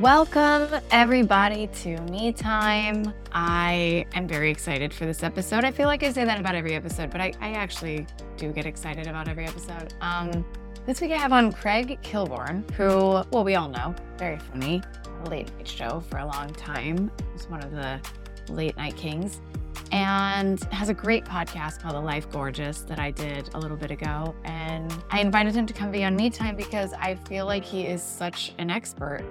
Welcome, everybody, to Me Time. I am very excited for this episode. I feel like I say that about every episode, but I, I actually do get excited about every episode. Um, this week I have on Craig Kilborn, who, well, we all know, very funny, late night show for a long time. He's one of the late night kings and has a great podcast called The Life Gorgeous that I did a little bit ago. And I invited him to come be on Me Time because I feel like he is such an expert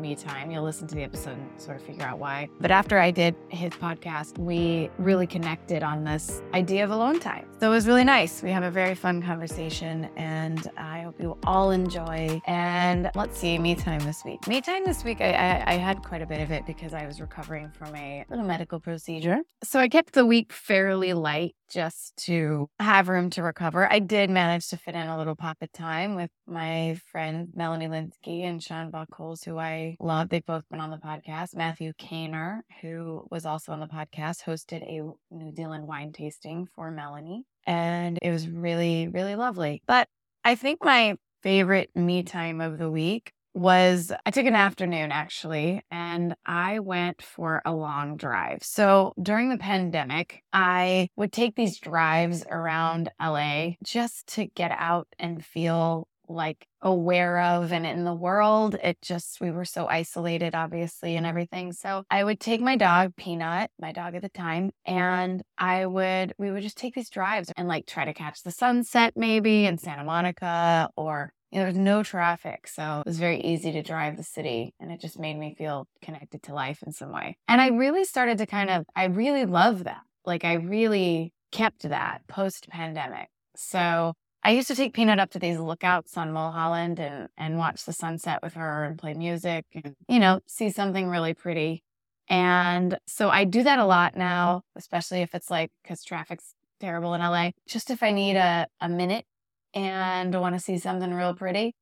me time. You'll listen to the episode and sort of figure out why. But after I did his podcast, we really connected on this idea of alone time. So it was really nice. We have a very fun conversation and I hope you all enjoy. And let's see, me time this week. Me time this week, I, I, I had quite a bit of it because I was recovering from a little medical procedure. So I kept the week fairly light just to have room to recover. I did manage to fit in a little pocket time with my friend Melanie Lynskey and Sean Buckholz, who I love. They've both been on the podcast. Matthew Kaner, who was also on the podcast, hosted a New Zealand wine tasting for Melanie. And it was really, really lovely. But I think my favorite me time of the week was I took an afternoon actually, and I went for a long drive. So during the pandemic, I would take these drives around LA just to get out and feel like aware of and in the world. It just, we were so isolated, obviously, and everything. So I would take my dog, Peanut, my dog at the time, and I would, we would just take these drives and like try to catch the sunset maybe in Santa Monica or there was no traffic. So it was very easy to drive the city and it just made me feel connected to life in some way. And I really started to kind of, I really love that. Like I really kept that post pandemic. So I used to take Peanut up to these lookouts on Mulholland and, and watch the sunset with her and play music and, you know, see something really pretty. And so I do that a lot now, especially if it's like, because traffic's terrible in LA. Just if I need a, a minute and want to see something real pretty.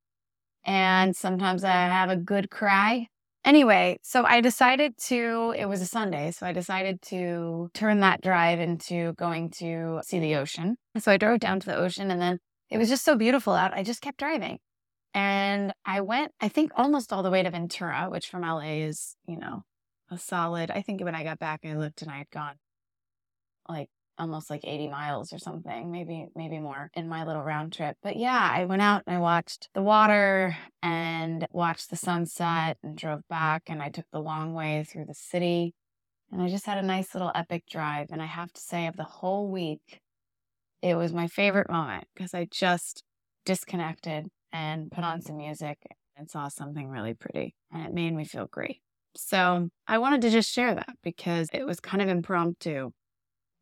And sometimes I have a good cry. Anyway, so I decided to, it was a Sunday, so I decided to turn that drive into going to see the ocean. So I drove down to the ocean and then it was just so beautiful out. I just kept driving. And I went, I think, almost all the way to Ventura, which from LA is, you know, a solid. I think when I got back, I looked and I had gone like almost like 80 miles or something, maybe maybe more in my little round trip. But yeah, I went out and I watched the water and watched the sunset and drove back and I took the long way through the city. And I just had a nice little epic drive and I have to say of the whole week it was my favorite moment because I just disconnected and put on some music and saw something really pretty and it made me feel great. So I wanted to just share that because it was kind of impromptu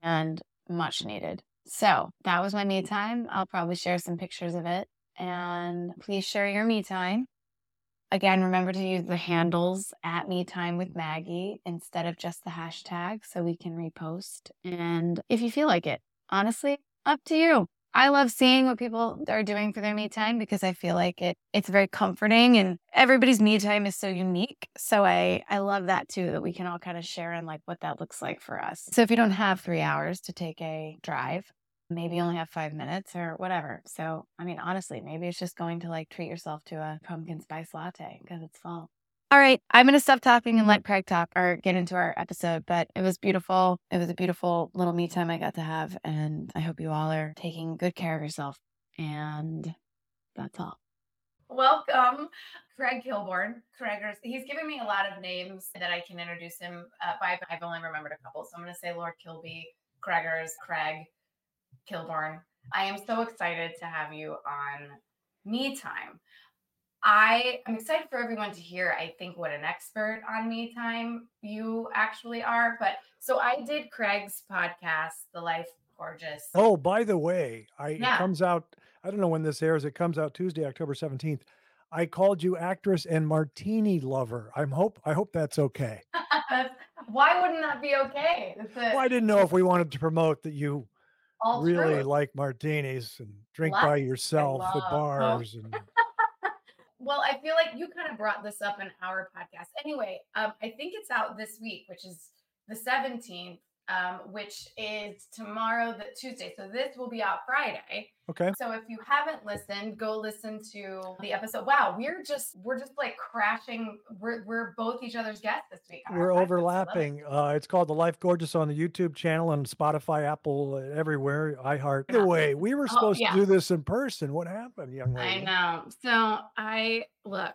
and much needed. So that was my me time. I'll probably share some pictures of it. And please share your me time. Again, remember to use the handles at me time with Maggie instead of just the hashtag so we can repost. And if you feel like it, honestly, up to you. I love seeing what people are doing for their me time because I feel like it it's very comforting and everybody's me time is so unique. So I I love that too that we can all kind of share in like what that looks like for us. So if you don't have 3 hours to take a drive, maybe you only have 5 minutes or whatever. So I mean honestly, maybe it's just going to like treat yourself to a pumpkin spice latte because it's fall. All right, I'm going to stop talking and let Craig talk or get into our episode, but it was beautiful. It was a beautiful little me time I got to have, and I hope you all are taking good care of yourself. And that's all. Welcome, Craig Kilborn. Craig, he's given me a lot of names that I can introduce him uh, by. I've only remembered a couple, so I'm going to say Lord Kilby, Craigers, Craig, Kilborn. I am so excited to have you on Me Time. I am excited for everyone to hear, I think, what an expert on me time you actually are. But so I did Craig's podcast, The Life gorgeous. Oh, by the way, I it comes out. I don't know when this airs. It comes out Tuesday, October seventeenth. I called you actress and martini lover. I'm hope. I hope that's okay. Why wouldn't that be okay? A, Well, I didn't know if we wanted to promote that you really true. like martinis and drink Lots by yourself at bars. And Well, I feel like you kind of brought this up in our podcast. Anyway, um, I think it's out this week, which is the 17th, um, which is tomorrow, the Tuesday. So this will be out Friday. okay, So if you haven't listened, go listen to the episode. Wow, we're just we're just like crashing. We're we're both each other's guests this week. we're love it. overlapping. Uh, it's called the Life Gorgeous on the YouTube channel and Spotify, Apple, uh, everywhere. iHeart. Either way, we were Oh, supposed yeah. to do this in person. What happened, young lady? I know. So I look,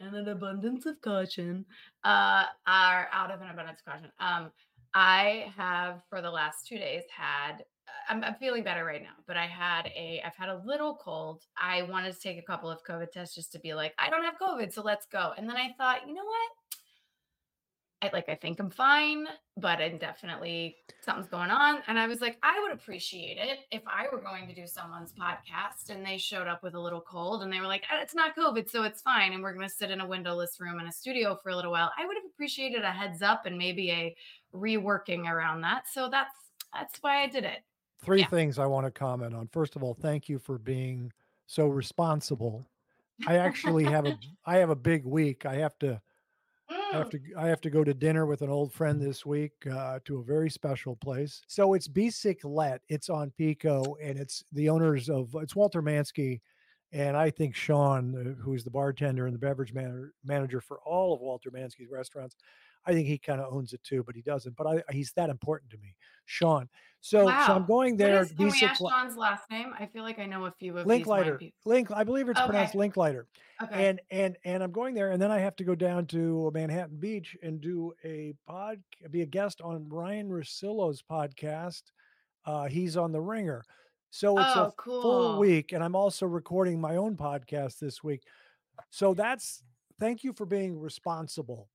and an abundance of caution, uh, are out of an abundance of caution. Um, I have for the last two days had. I'm, I'm feeling better right now, but I had a. I've had a little cold. I wanted to take a couple of COVID tests just to be like, I don't have COVID, so let's go. And then I thought, you know what? I like. I think I'm fine, but I'm definitely something's going on. And I was like, I would appreciate it if I were going to do someone's podcast and they showed up with a little cold and they were like, "Ah, it's not COVID, so it's fine. And we're going to sit in a windowless room in a studio for a little while. I would have appreciated a heads up and maybe a reworking around that. So that's that's why I did it. Three Yeah. things I want to comment on. First of all, thank you for being so responsible. I actually have a I have a big week. I have to I have Mm, to I have to go to dinner with an old friend this week uh, to a very special place. So it's Bicyclette. It's on Pico, and it's the owners of it's Walter Manzke, and I think Sean, uh, who's the bartender and the beverage manager manager for all of Walter Manzke's restaurants. I think he kind of owns it too, but he doesn't. But I, he's that important to me, Sean. So, so I'm going what there. is, can we ask Sean's last name? I feel like I know a few of these wine Linklater, people. Link. I believe it's pronounced Okay. Linklater Okay. and and and I'm going there, and then I have to go down to Manhattan Beach and do a pod, be a guest on Ryan Russillo's podcast. Uh, he's on the Ringer, so it's oh, a cool. full week, and I'm also recording my own podcast this week. So that's thank you for being responsible.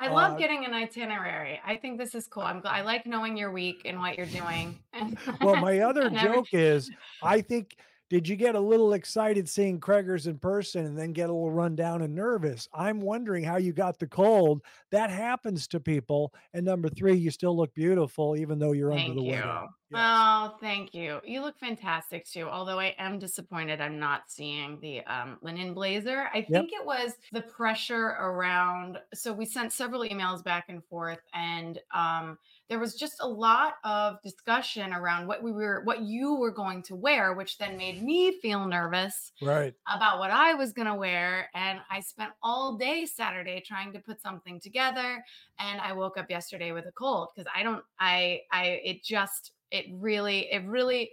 I love Uh, getting an itinerary. I think this is cool. I'm glad. I like knowing your week and what you're doing. Well, my other joke is, I think. Did you get a little excited seeing Kreger's in person and then get a little run down and nervous? I'm wondering how you got the cold. That happens to people. And number three, you still look beautiful even though you're under the you. weather. Yes. Oh, thank you. You look fantastic too. Although I am disappointed I'm not seeing the um, linen blazer. I think it was the pressure around. So we sent several emails back and forth, and um, there was just a lot of discussion around what we were, what you were going to wear, which then made me feel nervous Right. about what I was going to wear. And I spent all day Saturday trying to put something together. And I woke up yesterday with a cold because I don't, I, I, it just, it really, it really,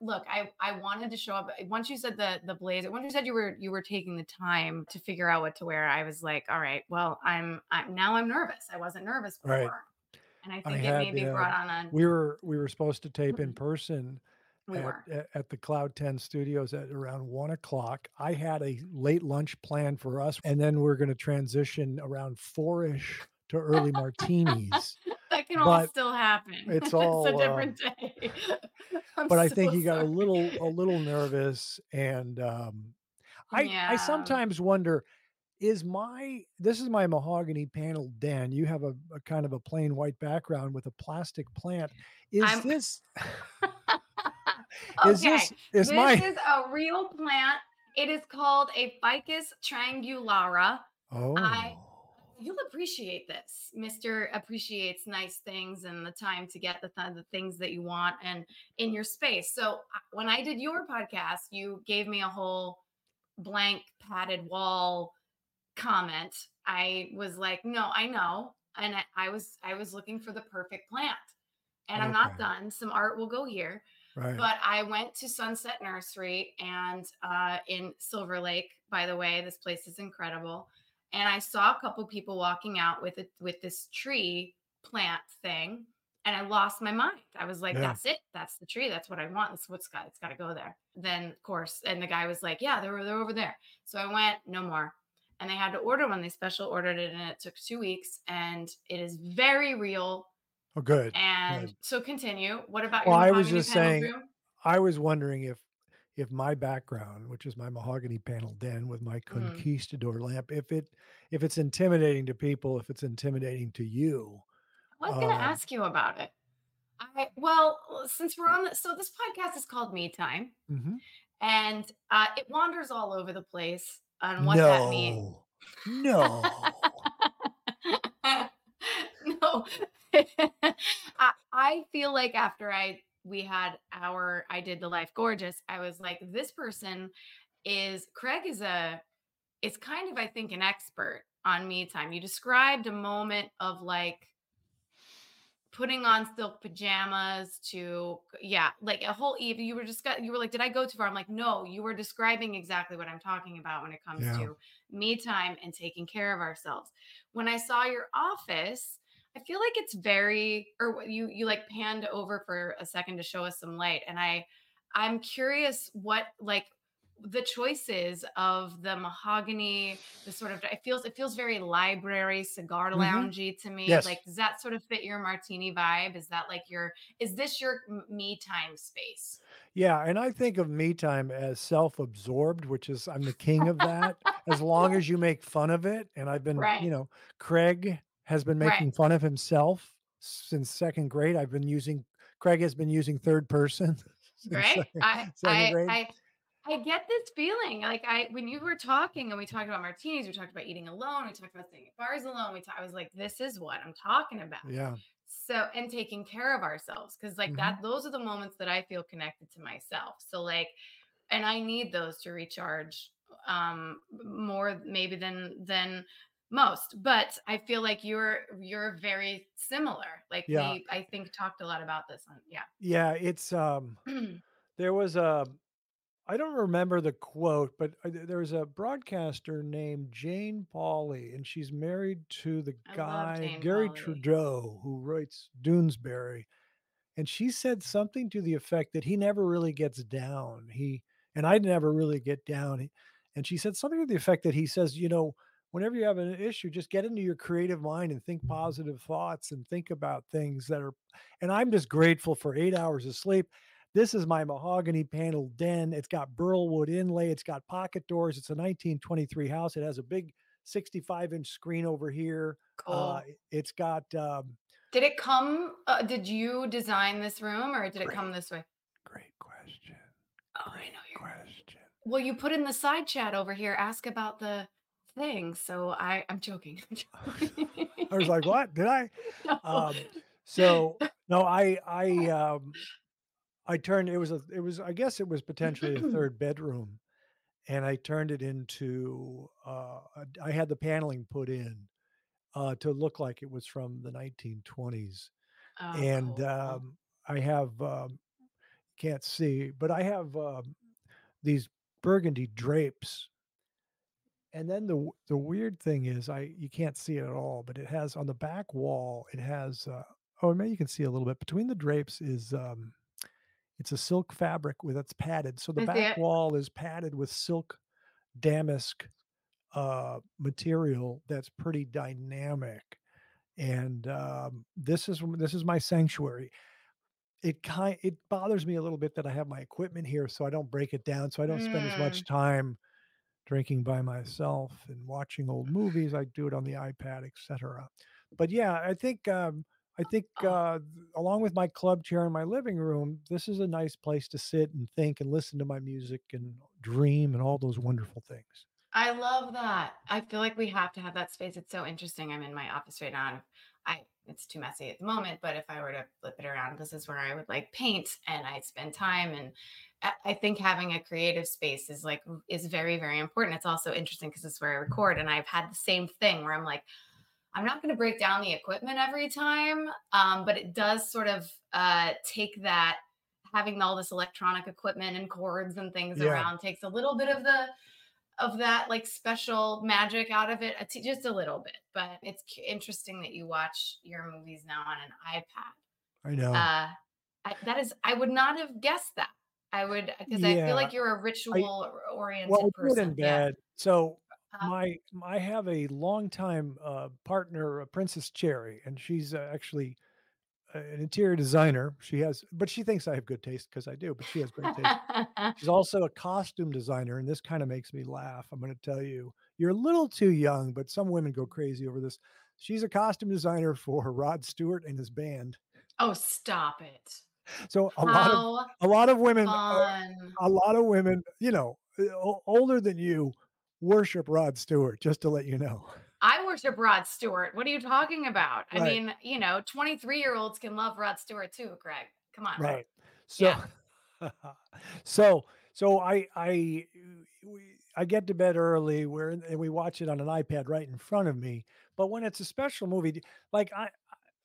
look, I, I wanted to show up. Once you said the, the blazer, once you said you were, you were taking the time to figure out what to wear, I was like, all right, well, I'm, I'm now I'm nervous. I wasn't nervous before. Right. And I I think it had, maybe brought on a, We were we were supposed to tape in Mhm. person we at, were. at, the Cloud 10 studios at around one o'clock. I had a late lunch plan for us, and then we're going to transition around four ish to early martinis. That can all but still happen. it's all, a uh, different day. But I think he got a little a little nervous, and um, I I sometimes wonder. Is my this is my mahogany panel den? You have a, a kind of a plain white background with a plastic plant. Is I'm- this okay. is this is this my is a real plant. It is called a Ficus triangularis oh You'll appreciate this. Mr. appreciates nice things and the time to get the, th- the things that you want and in your space. So when I did your podcast, you gave me a whole blank padded wall comment. I was like, no, I know. And I, I was I was looking for the perfect plant. And I'm not done. Some art will go here. right. But I went to Sunset Nursery and uh, in Silver Lake, by the way, this place is incredible. And I saw a couple people walking out with it with this tree plant thing, and I lost my mind. I was like, Yeah. "That's it. That's the tree. That's what I want. That's what's got. It's got to go there." Then, of course, and the guy was like, "Yeah, they're they're over there." So I went, no more. And they had to order one. They special ordered it, and it took two weeks. And it is very real Oh, good. And good. so continue. What about Well, your I was just saying, room? I was wondering if if my background, which is my mahogany panel den with my Mm. conquistador lamp, if it if it's intimidating to people, if it's intimidating to you. I was going to Um, ask you about it. I well, since we're on the so this podcast is called Me Time, mhm. and uh, it wanders all over the place on what that means. No. No. no, I, I feel like after I we had our I did the life gorgeous, I was like, this person is Craig is a is kind of I think an expert on me time. You described a moment of like putting on silk pajamas to yeah like a whole eve you were just you were like did i go too far i'm like no you were describing exactly what i'm talking about when it comes Yeah. to me time and taking care of ourselves when i saw your office i feel like it's very or you you like panned over for a second to show us some light and i i'm curious what like the choices of the mahogany the sort of it feels it feels very library cigar Mhm. loungy to me Yes. like does that sort of fit your martini vibe is that like your is this your me time space Yeah, and I think of me time as self-absorbed, which is I'm the king of that, as long as you make fun of it. And I've been, you know, Craig has been Right. making fun of himself since second grade. I've been using Craig has been using third person right second, i second i i I get this feeling like I when you were talking and we talked about martinis, we talked about eating alone, we talked about staying at bars alone. We talked, I was like, this is what I'm talking about. yeah. so and taking care of ourselves because like Mhm. that those are the moments that i feel connected to myself so like and i need those to recharge um more maybe than than most but i feel like you're you're very similar like Yeah. we i think talked a lot about this on yeah Yeah, it's um there was a I don't remember the quote, but uh, there was a broadcaster named Jane Pauley, and she's married to the I guy Gary Pauley. Trudeau, who writes Doonesbury. And she said something to the effect that he never really gets down. He and I never really get down. And she said something to the effect that he says, you know, whenever you have an issue, just get into your creative mind and think positive thoughts and think about things that are. And I'm just grateful for eight hours of sleep. This is my mahogany panel den. It's got burlwood inlay. It's got pocket doors. It's a 1923 house. It has a big 65 inch screen over here. cool Uh, it's got um, did it come uh, did you design this room or did it come this way great question. oh i know you're Question. Well, you put in the side chat over here, ask about the thing. So I, I'm joking. I'm joking. I was like, what did I? No. Um, so no, I I um I turned it was a it was I guess it was potentially a third bedroom, and I turned it into uh I had the paneling put in uh to look like it was from the 1920s, Oh, and um I have um can't see, but I have um these burgundy drapes. And then the the weird thing is I you can't see it at all, but it has on the back wall, it has uh oh maybe you can see a little bit. Between the drapes is um it's a silk fabric with it's padded. So the I see back it. wall is padded with silk damask uh material that's pretty dynamic. And um this is this is my sanctuary it kind it bothers me a little bit that I have my equipment here so I don't break it down so I don't spend as Mm. much time drinking by myself and watching old movies I do it on the iPad etc but yeah I think um I think Oh. uh along with my club chair in my living room this is a nice place to sit and think and listen to my music and dream and all those wonderful things I love that. I feel like we have to have that space. It's so interesting. I'm in my office right now. I it's too messy at the moment, but if I were to flip it around, this is where I would like paint and I spend time. And I, think having a creative space is like is very, very important. It's also interesting because it's where I record. And I've had the same thing where I'm like, I'm not going to break down the equipment every time, um, but it does sort of uh, take that having all this electronic equipment and cords and things Yeah. around takes a little bit of the of that like special magic out of it, t- just a little bit. But it's interesting that you watch your movies now on an iPad. I know Uh, I, that is, I would not have guessed that. I would because I feel like you're a ritual oriented well I do it person. in Yeah. bed so Uh, my I have a longtime uh, partner, uh, Princess Cherry, and she's uh, actually an interior designer. She has, but she thinks I have good taste because I do. But she has great taste. She's also a costume designer, and this kind of makes me laugh. I'm going to tell you, you're a little too young, but some women go crazy over this. She's a costume designer for Rod Stewart and his band. Oh, stop it. So a lot of a lot of women, uh, a lot of women, you know, uh, older than you, worship Rod Stewart. Just to let you know. I worship Rod Stewart. What are you talking about? I mean, you know, 23 year olds can love Rod Stewart too, Greg. Come on. Right. So, Yeah. so, so I, I, we, I get to bed early. Where and we watch it on an iPad right in front of me. But when it's a special movie, like I, I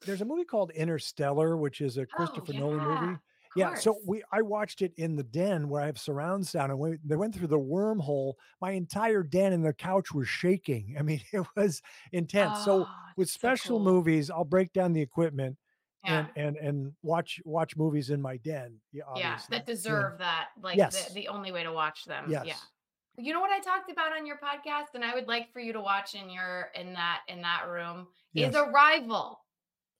there's a movie called Interstellar, which is a oh, Christopher Nolan Oh, yeah, movie. Yeah, so we I watched it in the den where I have surround sound, and we, they went through the wormhole. My entire den and the couch was shaking. I mean, it was intense. So Oh, with it's so special cool. movies, I'll break down the equipment Yeah. and and and watch watch movies in my den. Yeah, Yeah. That Yeah. deserve that. Like Yes. the, the only way to watch them. Yeah. You know what I talked about on your podcast, and I would like for you to watch in your in that in that room is Yes. Arrival.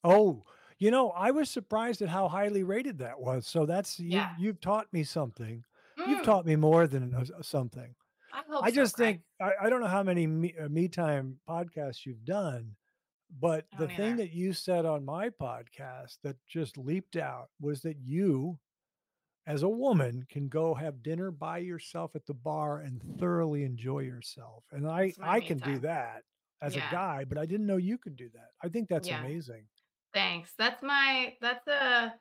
Oh, you know, I was surprised at how highly rated that was. So that's you. Yeah. You've taught me something. You've Mm, taught me more than a- something. I hope I just Greg. think I, I don't know how many me, uh, me time podcasts you've done, but the don't thing that you said on my podcast that just leaped out was that you, as a woman, can go have dinner by yourself at the bar and thoroughly enjoy yourself. And I I can do that as a guy, but I didn't know you could do that. I think that's Yeah. amazing. Thanks. That's my that's a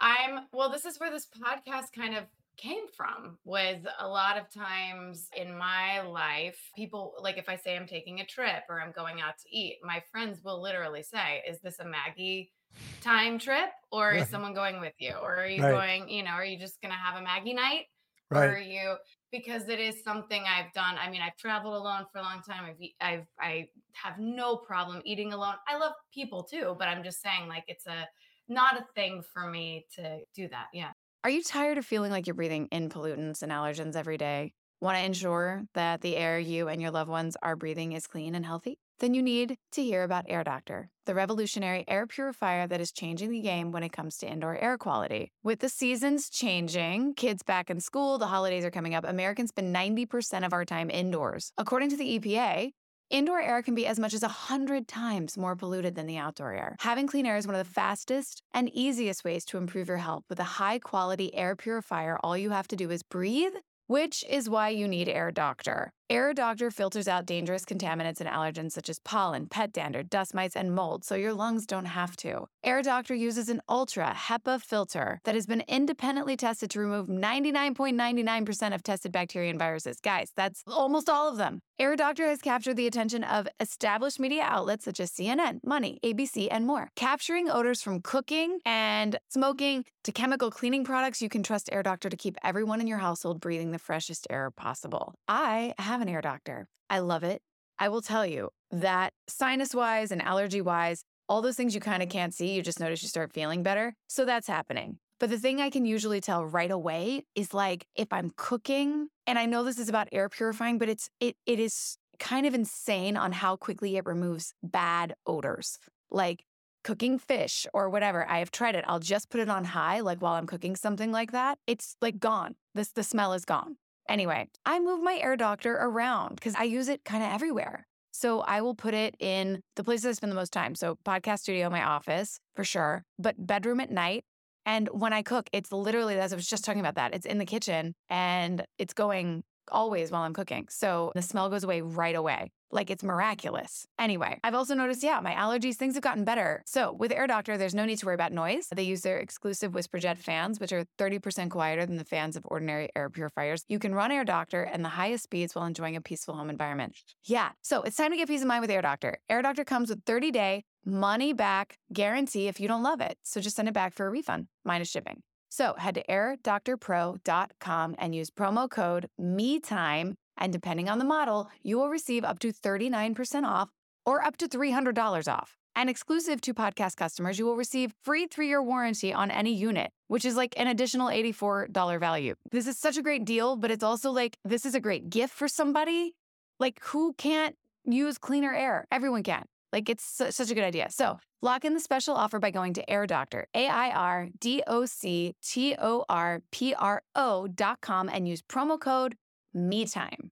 I'm well, this is where this podcast kind of came from was a lot of times in my life people like if I say I'm taking a trip or I'm going out to eat, my friends will literally say, "Is this a Maggie time trip or is someone going with you? Or are you Right. going, you know, are you just going to have a Maggie night or are you because it is something I've done. I mean, I've traveled alone for a long time. I've I've I have no problem eating alone. I love people too, but I'm just saying like it's a not a thing for me to do that. Yeah. Are you tired of feeling like you're breathing in pollutants and allergens every day? Want to ensure that the air you and your loved ones are breathing is clean and healthy? Then you need to hear about Air Doctor, the revolutionary air purifier that is changing the game when it comes to indoor air quality. With the seasons changing, kids back in school, the holidays are coming up, Americans spend 90% of our time indoors. According to the EPA, Indoor air can be as much as 100 times more polluted than the outdoor air. Having clean air is one of the fastest and easiest ways to improve your health. With a high quality air purifier, all you have to do is breathe, which is why you need Air Doctor. Air Doctor filters out dangerous contaminants and allergens such as pollen, pet dander, dust mites, and mold, so your lungs don't have to. Air Doctor uses an ultra HEPA filter that has been independently tested to remove 99.99% of tested bacteria and viruses. Guys, that's almost all of them. Air Doctor has captured the attention of established media outlets such as CNN, Money, ABC, and more. Capturing odors from cooking and smoking to chemical cleaning products, you can trust Air Doctor to keep everyone in your household breathing the freshest air possible. I have an Air Doctor. I love it. I will tell you that sinus wise and allergy wise, all those things you kind of can't see, you just notice you start feeling better. So that's happening. But the thing I can usually tell right away is like if I'm cooking, and I know this is about air purifying, but it's it it is kind of insane on how quickly it removes bad odors. Like cooking fish or whatever. I have tried it. I'll just put it on high, like while I'm cooking something like that. It's like gone. This the smell is gone. Anyway, I move my air doctor around because I use it kind of everywhere. So I will put it in the places I spend the most time. So podcast studio, my office for sure, but bedroom at night. And when I cook, it's literally as I was just talking about that. It's in the kitchen and it's going always while I'm cooking. So the smell goes away right away. Like it's miraculous. Anyway, I've also noticed, yeah, my allergies, things have gotten better. So with Air Doctor, there's no need to worry about noise. They use their exclusive WhisperJet fans, which are 30% quieter than the fans of ordinary air purifiers. You can run Air Doctor and the highest speeds while enjoying a peaceful home environment. Yeah, so it's time to get peace of mind with Air Doctor. Air Doctor comes with 30 day money back guarantee if you don't love it. So just send it back for a refund, minus shipping. So head to airdoctorpro.com and use promo code MeTime. And depending on the model, you will receive up to 39% off or up to $300 off. And exclusive to podcast customers, you will receive free three-year warranty on any unit, which is like an additional $84 value. This is such a great deal, but it's also like this is a great gift for somebody. Like who can't use cleaner air? Everyone can. Like it's su- such a good idea. So lock in the special offer by going to Air Doctor, A I R D O C T O R P R O dot com and use promo code MeTime.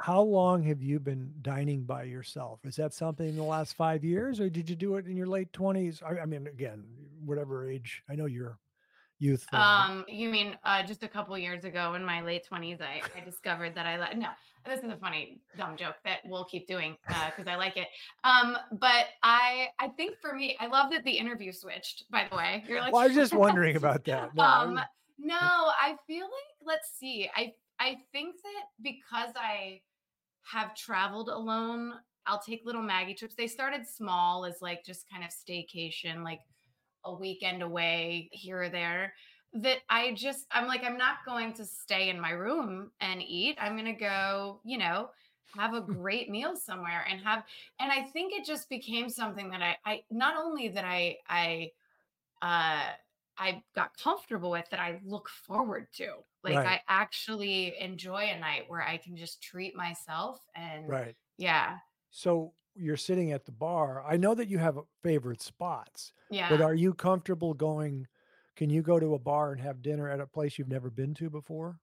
How long have you been dining by yourself? Is that something in the last five years, or did you do it in your late twenties? I, I mean, again, whatever age. I know you're youthful. Um, you mean uh, just a couple years ago in my late twenties, I, I discovered that I like no. This is a funny dumb joke that we'll keep doing because I like it. Um, but I I think for me, I love that the interview switched. By the way, you're like, well, I was just wondering about that. No, I um, was- no, I feel like let's see. I I think that because I have traveled alone, I'll take little Maggie trips. They started small as like just kind of staycation, like a weekend away here or there. That I just I'm like I'm not going to stay in my room and eat. I'm going to go, you know, have a great meal somewhere and have and I think it just became something that I I not only that I I uh I got comfortable with that I look forward to. Like Right. I actually enjoy a night where I can just treat myself and right. yeah. So you're sitting at the bar. I know that you have favorite spots, Yeah. but are you comfortable going? Can you go to a bar and have dinner at a place you've never been to before?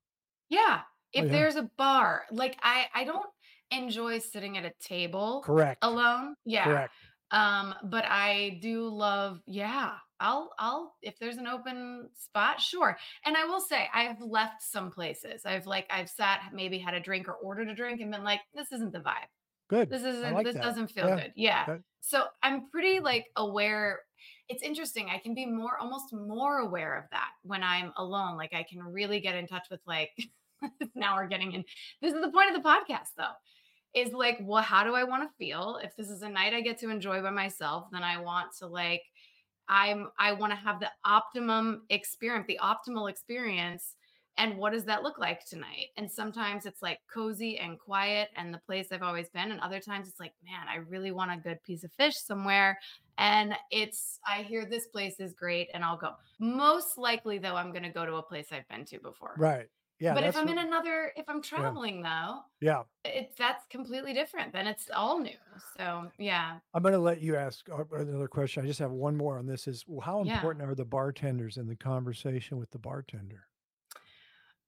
yeah. Oh, If yeah. there's a bar, like I I don't enjoy sitting at a table Correct. alone. Yeah. Correct. Um, but I do love, yeah, I'll, I'll, if there's an open spot, sure. And I will say, I have left some places. I've like, I've sat, maybe had a drink or ordered a drink and been like, this isn't the vibe. Good. This isn't, like this that. doesn't feel Yeah, good. Yeah. that- So I'm pretty like aware. It's interesting. I can be more, almost more aware of that when I'm alone. Like I can really get in touch with like, now we're getting in. This is the point of the podcast though is like, well, how do I want to feel? If this is a night I get to enjoy by myself, then I want to like, I'm, I want to have the optimum experience, the optimal experience. And what does that look like tonight? And sometimes it's like cozy and quiet and the place I've always been. And other times it's like, man, I really want a good piece of fish somewhere. And it's, I hear this place is great and I'll go. Most likely, though, I'm going to go to a place I've been to before. Right. Yeah. but if I'm in another, if I'm traveling though, yeah. it's that's completely different. Then it's all new. So yeah. I'm going to let you ask uh, another question. I just have one more on this. Is well, how Yeah. important are the bartenders in the conversation with the bartender?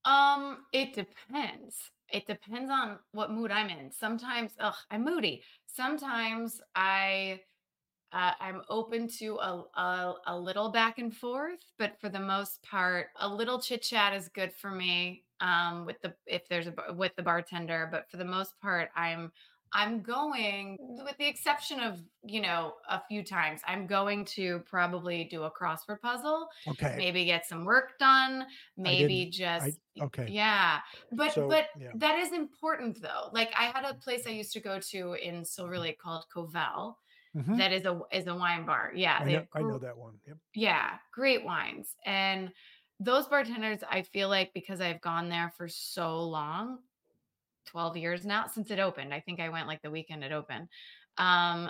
Um, it depends. It depends on what mood I'm in. Sometimes, ugh, I'm moody. Sometimes I uh, I'm open to a, a a little back and forth, but for the most part, a little chit chat is good for me. Um, with the if there's a with the bartender, but for the most part, I'm I'm going with the exception of you know a few times. I'm going to probably do a crossword puzzle, Okay. maybe get some work done, maybe just okay. yeah. But So, but yeah. that is important though. Like I had a place I used to go to in Silver Lake called Covell Mhm. that is a is a wine bar. Yeah, I know, I know that one. Yep. Yeah, great wines. And those bartenders, I feel like because I've gone there for so long, 12 years now since it opened. I think I went like the weekend it opened. Um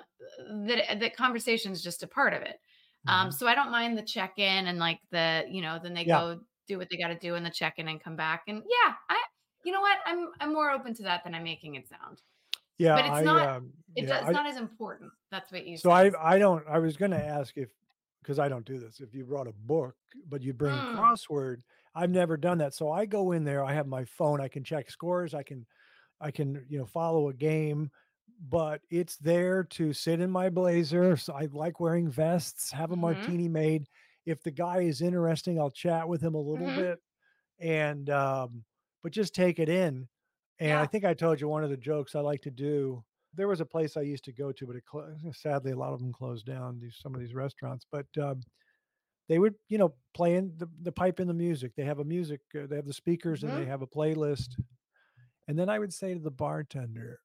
that that conversation is just a part of it. Um Mhm. so I don't mind the check-in and like the, you know, then they Yeah. go do what they got to do in the check-in and come back and yeah, I you know what? I'm I'm more open to that than I'm making it sound. Yeah. but it's I, not- Um, It yeah, does, it's I- not as important. That's what you So I said. I don't I was going to ask if because I don't do this if you brought a book but you bring Mm. a crossword I've never done that so I go in there I have my phone I can check scores I can I can you know follow a game but it's there to sit in my blazer so I like wearing vests have a Mhm. martini made if the guy is interesting I'll chat with him a little Mhm. bit and um but just take it in and I think I told you one of the jokes I like to do there was a place I used to go to, but it clo- sadly a lot of them closed down. These some of these restaurants, but um, they would you know play in the, the pipe in the music. They have a music, uh, they have the speakers, and they Mhm. have a playlist. And then I would say to the bartender,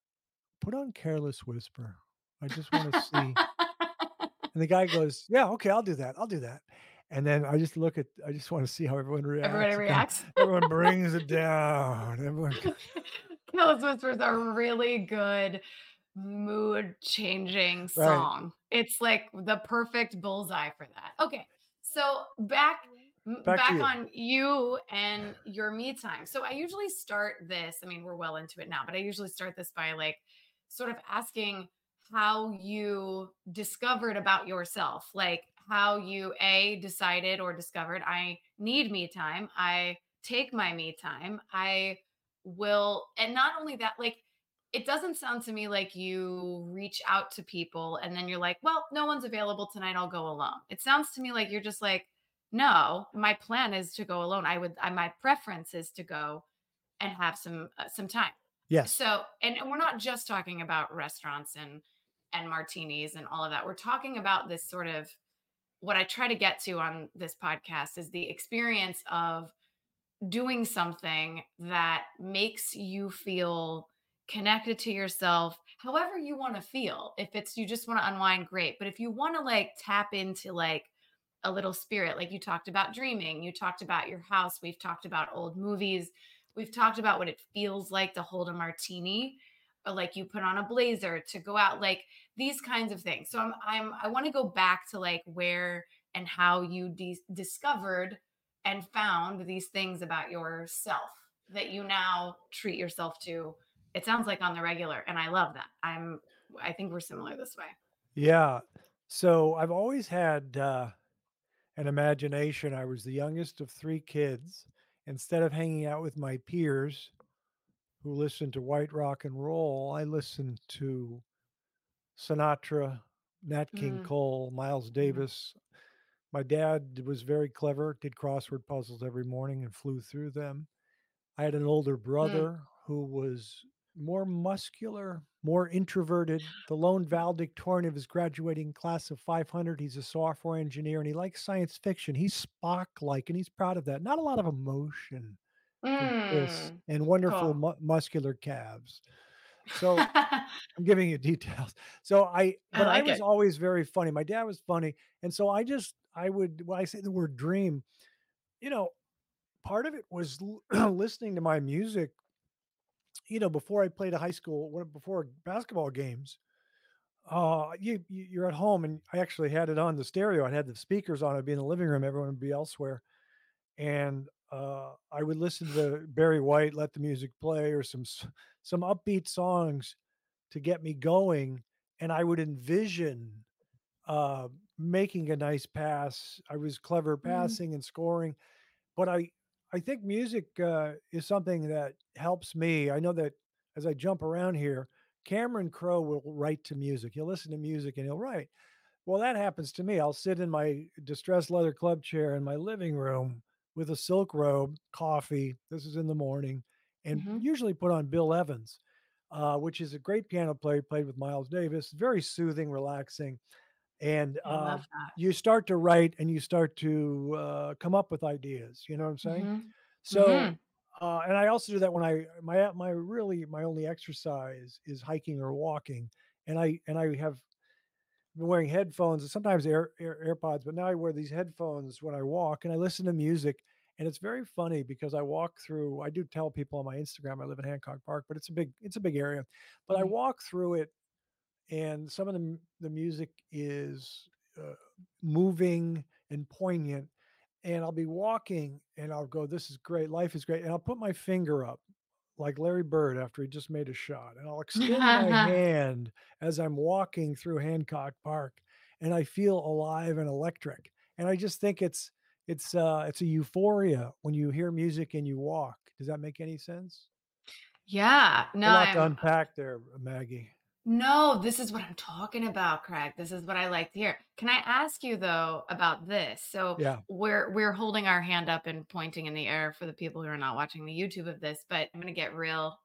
"Put on Careless Whisper. I just want to see." and the guy goes, "Yeah, okay, I'll do that. I'll do that." And then I just look at, I just want to see how everyone reacts. Everybody reacts. Everyone brings it down. Everyone. Careless Whispers are a really good mood changing song. It's like the perfect bullseye for that. Okay. So back Back back, you. on you and your me time. So I usually start this, I mean we're well into it now, but I usually start this by like sort of asking how you discovered about yourself, like how you a decided or discovered I need me time. I take my me time. I will and not only that like it doesn't sound to me like you reach out to people and then you're like, well, no one's available tonight. I'll go alone. It sounds to me like you're just like, no, my plan is to go alone. I would, I, my preference is to go and have some, uh, some time. Yes. So, and, and we're not just talking about restaurants and, and martinis and all of that. We're talking about this sort of what I try to get to on this podcast is the experience of doing something that makes you feel connected to yourself however you want to feel if it's you just want to unwind great but if you want to like tap into like a little spirit like you talked about dreaming you talked about your house we've talked about old movies we've talked about what it feels like to hold a martini or like you put on a blazer to go out like these kinds of things. So i'm i'm i want to go back to like where and how you de- discovered and found these things about yourself that you now treat yourself to it sounds like on the regular and i love that. I'm i think we're similar this way. Yeah. So I've always had uh, an imagination. I was the youngest of three kids. Instead of hanging out with my peers who listened to white rock and roll, I listened to Sinatra, Nat King Mm, Cole, Miles mhm, Davis. My dad was very clever, did crossword puzzles every morning and flew through them. I had an older mm, brother who was more muscular, more introverted, the lone valedictorian of his graduating class of 500. He's a software engineer and he likes science fiction. He's Spock like, and he's proud of that. Not a lot of emotion mm. and wonderful cool mu- muscular calves. So I'm giving you details. So I, i but I like was it always very funny. My dad was funny. And so I just, I would, when I say the word dream, you know, part of it was l- listening to my music you know, before I played a high school, before basketball games, uh, you you- you're at home, and I actually had it on the stereo. I had the speakers on. I'd be in the living room. Everyone would be elsewhere, and uh, I would listen to Barry White, let the music play, or some some upbeat songs to get me going, and I would envision uh, making a nice pass. I was clever Mm, passing and scoring but I I think music uh, is something that helps me. I know that as I jump around here, Cameron Crowe will write to music. He'll listen to music and he'll write. Well, that happens to me. I'll sit in my distressed leather club chair in my living room with a silk robe, coffee. This is in the morning, and mhm. usually put on Bill Evans, uh, which is a great piano player. Played with Miles Davis. Very soothing, relaxing and um, you start to write and you start to uh, come up with ideas you know what i'm saying? Hmm so hmm uh, and i also do that when i my my really my only exercise is hiking or walking and i and i have been wearing headphones and sometimes air, air airpods but now i wear these headphones when i walk and i listen to music and it's very funny because i walk through i do tell people on my instagram i live in hancock park but it's a big it's a big area but i walk through it and some of the the music is uh, moving and poignant and I'll be walking and I'll go this is great life is great and I'll put my finger up like Larry Bird after he just made a shot and I'll extend my hand as I'm walking through Hancock Park and I feel alive and electric and I just think it's it's uh it's a euphoria when you hear music and you walk. Does that make any sense? Yeah no a lot to i'm unpack there Maggie No, this is what I'm talking about, Craig. This is what I like to hear. Can I ask you though about this? So yeah we're we're holding our hand up and pointing in the air for the people who are not watching the YouTube of this, but I'm gonna get real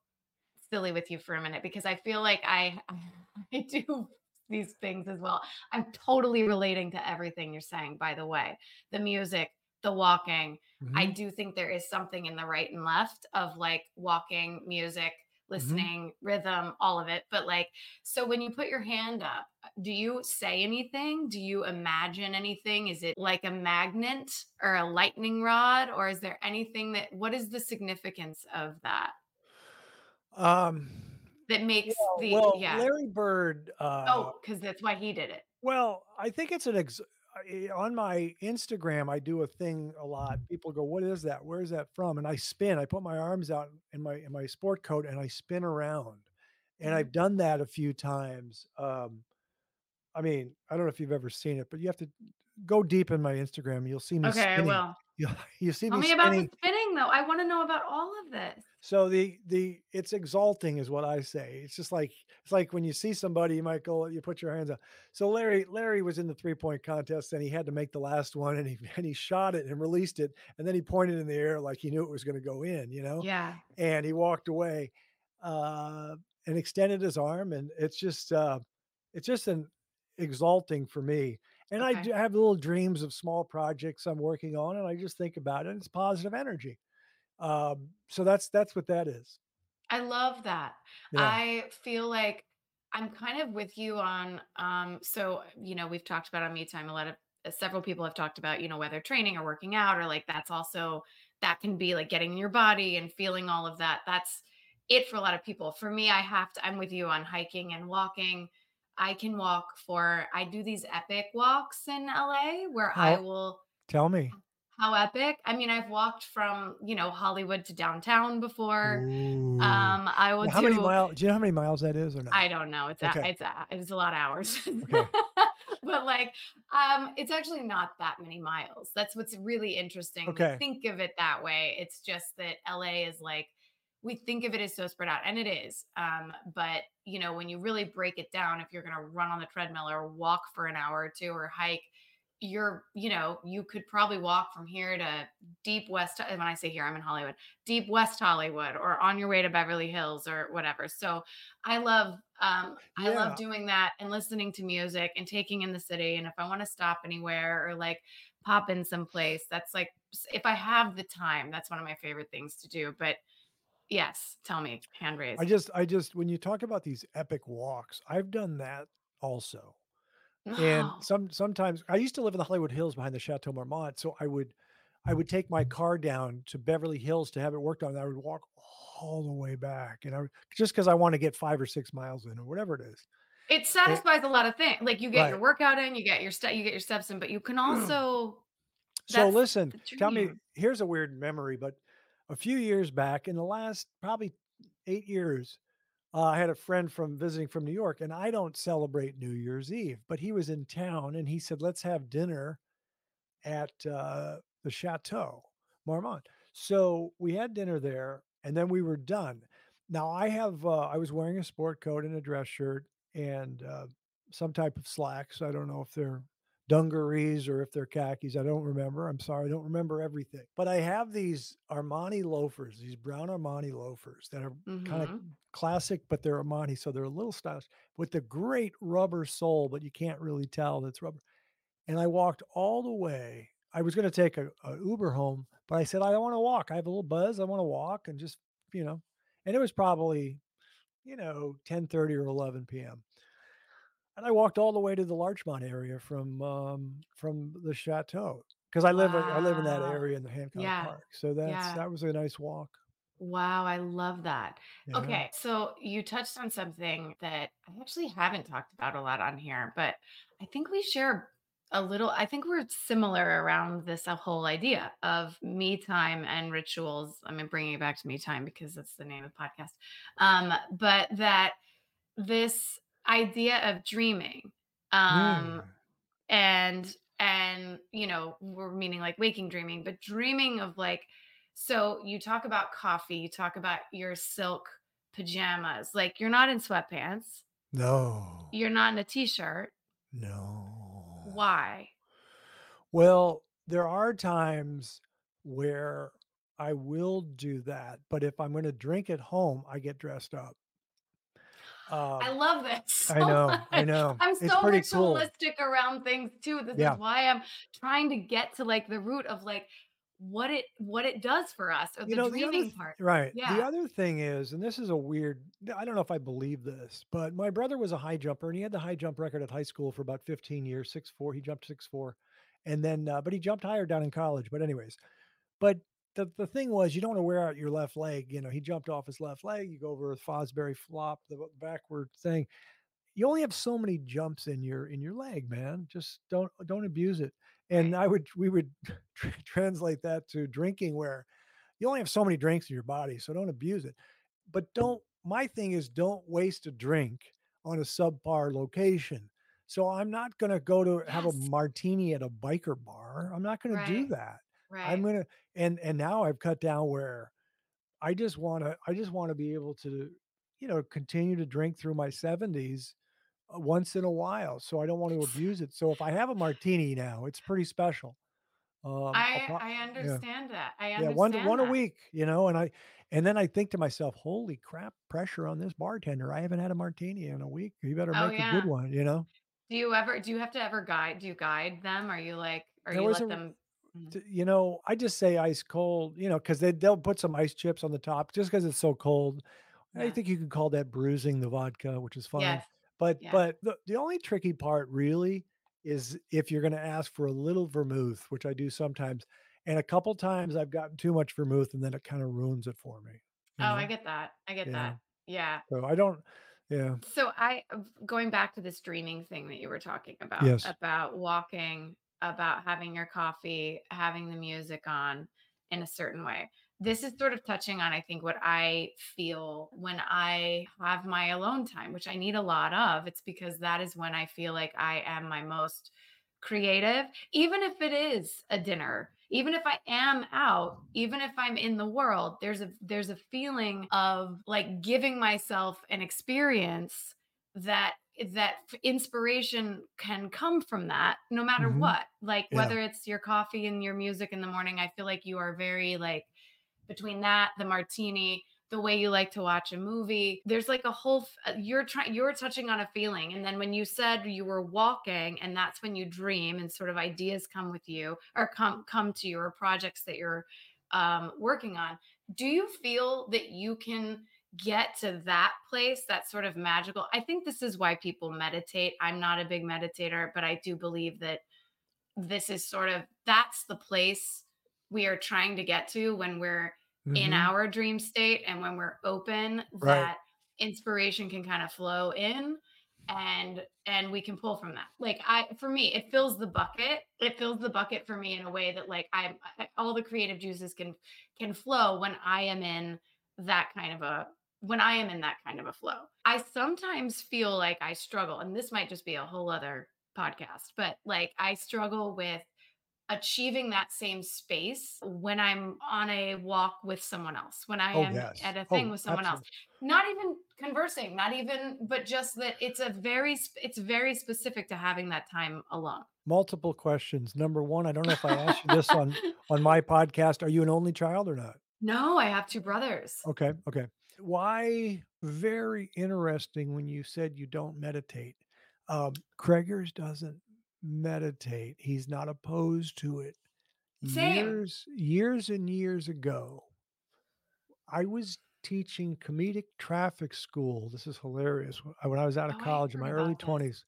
silly with you for a minute because I feel like I I do these things as well. I'm totally relating to everything you're saying, by the way. The music, the walking. I hmm do think there is something in the right and left of like walking, music, hmm listening, rhythm, all of it. But like, so when you put your hand up, do you say anything? Do you imagine anything? Is it like a magnet or a lightning rod? Or is there anything that, what is the significance of that? Um, That makes well, the well, yeah. Larry Bird, uh, Oh, because that's why he did it. well, I think it's an ex on my Instagram, I do a thing a lot. People go, "What is that? Where is that from?" And I spin. I put my arms out in my in my sport coat and I spin around. and Mhm. I've done that a few times. Um, I mean, I don't know if you've ever seen it, but you have to go deep in my Instagram. You'll see me Okay, I will. You you see Tell me me about the spinning. spinning though. I want to know about all of this. So the the it's exalting is what I say. It's just like it's like when you see somebody, you might go, you put your hands up. So Larry Larry was in the three point contest and he had to make the last one and he and he shot it and released it and then he pointed in the air like he knew it was going to go in, you know. Yeah. And he walked away uh, and extended his arm and it's just uh, it's just an exalting for me. And I Okay. do have little dreams of small projects I'm working on and I just think about it. And it's positive energy. Um, so that's that's what that is. I love that. Yeah. I feel like I'm kind of with you on um so you know we've talked about on me time a lot of uh, several people have talked about you know whether training or working out or like that's also that can be like getting in your body and feeling all of that that's it for a lot of people for me I have to I'm with you on hiking and walking I can walk for I do these epic walks in LA where I will tell me. How epic I mean I've walked from you know Hollywood to downtown before Ooh. um I will Now, how many miles? Do you know how many miles that is or not? I don't know. It's a, it's a, it's a lot of hours. Okay. but like um it's actually not that many miles. That's what's really interesting. We Okay. think of it that way. It's just that LA is like we think of it as so spread out and it is. Um but you know when you really break it down if you're going to run on the treadmill or walk for an hour or two or hike you're you know you could probably walk from here to deep west when i say here i'm in hollywood deep west hollywood or on your way to beverly hills or whatever so i love um i Yeah. love doing that and listening to music and taking in the city and if i want to stop anywhere or like pop in someplace that's like if i have the time that's one of my favorite things to do but yes tell me hand raised I just I just when you talk about these epic walks, I've done that also. And some sometimes I used to live in the Hollywood Hills behind the Chateau Marmont, so I would I would take my car down to Beverly Hills to have it worked on. and I would walk all the way back, and I would, just because I want to get five or six miles in or whatever it is. it satisfies a lot of things like you get your workout in you get your stuff, you get your steps in but you can also So listen, tell me. Here's a weird memory, but a few years back, in the last probably eight years, uh, I had a friend from visiting from New York, and I don't celebrate New Year's Eve, but he was in town, and he said, "Let's have dinner at uh, the Chateau Marmont." So we had dinner there, and then we were done. Now I have uh, I was wearing a sport coat and a dress shirt and uh, some type of slacks. I don't know if they're dungarees or if they're khakis. I don't remember. I'm sorry, I don't remember everything. But I have these Armani loafers, these brown Armani loafers that are kind of mm-hmm. classic, but they're Armani, so they're a little stylish with the great rubber sole, but you can't really tell that's rubber. And I walked all the way. I was going to take a, a Uber home, but I said I don't want to walk. I have a little buzz. I want to walk and just you know. And it was probably you know 10:30 or 11 p.m. And I walked all the way to the Larchmont area from um, from the chateau because I live I live in that area in the Hancock Yeah. Park. So that's Yeah. that was a nice walk. Wow, I love that. Yeah. Okay, so you touched on something that I actually haven't talked about a lot on here, but I think we share a little, I think we're similar around this uh, whole idea of me time and rituals. I mean, bringing it back to me time because that's the name of the podcast. Um, but that this idea of dreaming, um, Mm. and and you know we're meaning like waking dreaming but dreaming of like so you talk about coffee you talk about your silk pajamas like you're not in sweatpants No. you're not in a t-shirt No. why Well, there are times where I will do that, but if I'm going to drink at home, I get dressed up. I Um, love this I so know, I much. know. i'm It's so pretty cool. around things too this Yeah. is why i'm trying to get to like the root of like what it what it does for us or You the know, the other dreaming part right. Yeah. The other thing is, and this is a weird, I don't know if I believe this, but my brother was a high jumper and he had the high jump record at high school for about 15 years, six four. He jumped six four, And then, uh, but he jumped higher down in college. But, anyways, but the, the thing was, you don't want to wear out your left leg. You know, he jumped off his left leg. You go over a Fosbury flop, the backward thing. You only have so many jumps in your in your leg, man. Just don't don't abuse it. And I would we would tr- translate that to drinking, where you only have so many drinks in your body, so don't abuse it. But don't my thing is don't waste a drink on a subpar location. So I'm not going to go to have a martini at a biker bar. I'm not going to do that. Right. I'm going to and and now I've cut down where I just want to I just want to be able to you know continue to drink through my 70s uh, once in a while. So I don't want to abuse it. So if I have a martini now, it's pretty special. Um, I pro- I yeah. understand that. I Yeah, one understand one a week, you know, and I and then I think to myself, "Holy crap, pressure on this bartender. I haven't had a martini in a week. You better Oh make a good one," you know? Do you ever do you have to ever guide do you guide them? Are you like are There you let a them you know, I just say ice cold, you know, because they they'll put some ice chips on the top just because it's so cold. I think you could call that bruising the vodka, which is fine. Yes. But Yeah. but the, the only tricky part really is if you're going to ask for a little vermouth, which I do sometimes. And a couple times I've gotten too much vermouth and then it kind of ruins it for me, Oh, you I get that. I get Yeah. that. Yeah. So I don't yeah. So I uh, going back to this dreaming thing that you were talking about, Yes. about walking, about having your coffee, having the music on in a certain way. This is sort of touching on, I think, what I feel when I have my alone time, which I need a lot of. It's because that is when I feel like I am my most creative, even if it is a dinner, even if I am out, even if I'm in the world, there's a there's a feeling of like giving myself an experience that that inspiration can come from that no matter Mhm. what. Like Yeah. whether it's your coffee and your music in the morning, I feel like you are very like between that, the martini, the way you like to watch a movie. There's like a whole f- uh, you're trying you're touching on a feeling and then when you said you were walking and that's when you dream and sort of ideas come with you or come come to you or projects that you're um working on. Do you feel that you can get to that place that's sort of magical? I think this is why people meditate. I'm not a big meditator, but I do believe that this is sort of that's the place we are trying to get to when we're in Mhm. our dream state and when we're open Right. that inspiration can kind of flow in and and we can pull from that like i for me it fills the bucket it fills the bucket for me in a way that like i'm I- all the creative juices can can flow when i am in that kind of a when i am in that kind of a flow i sometimes feel like i struggle and this might just be a whole other podcast but like i struggle with achieving that same space when I'm on a walk with someone else, when I Oh, am yes. at a thing Oh, with someone else. Not even conversing, not even, but just that it's a very, it's very specific to having that time alone. Multiple questions. Number one, I don't know if I asked you this on on my podcast. Are you an only child or not? no, I have two brothers. Okay, okay. Why very interesting when you said you don't meditate. Um, Kreger's doesn't meditate. He's not opposed to it. Same. Years, years and years ago, I was teaching comedic traffic school. This is hilarious. When I was out of Oh, college in my early 20s,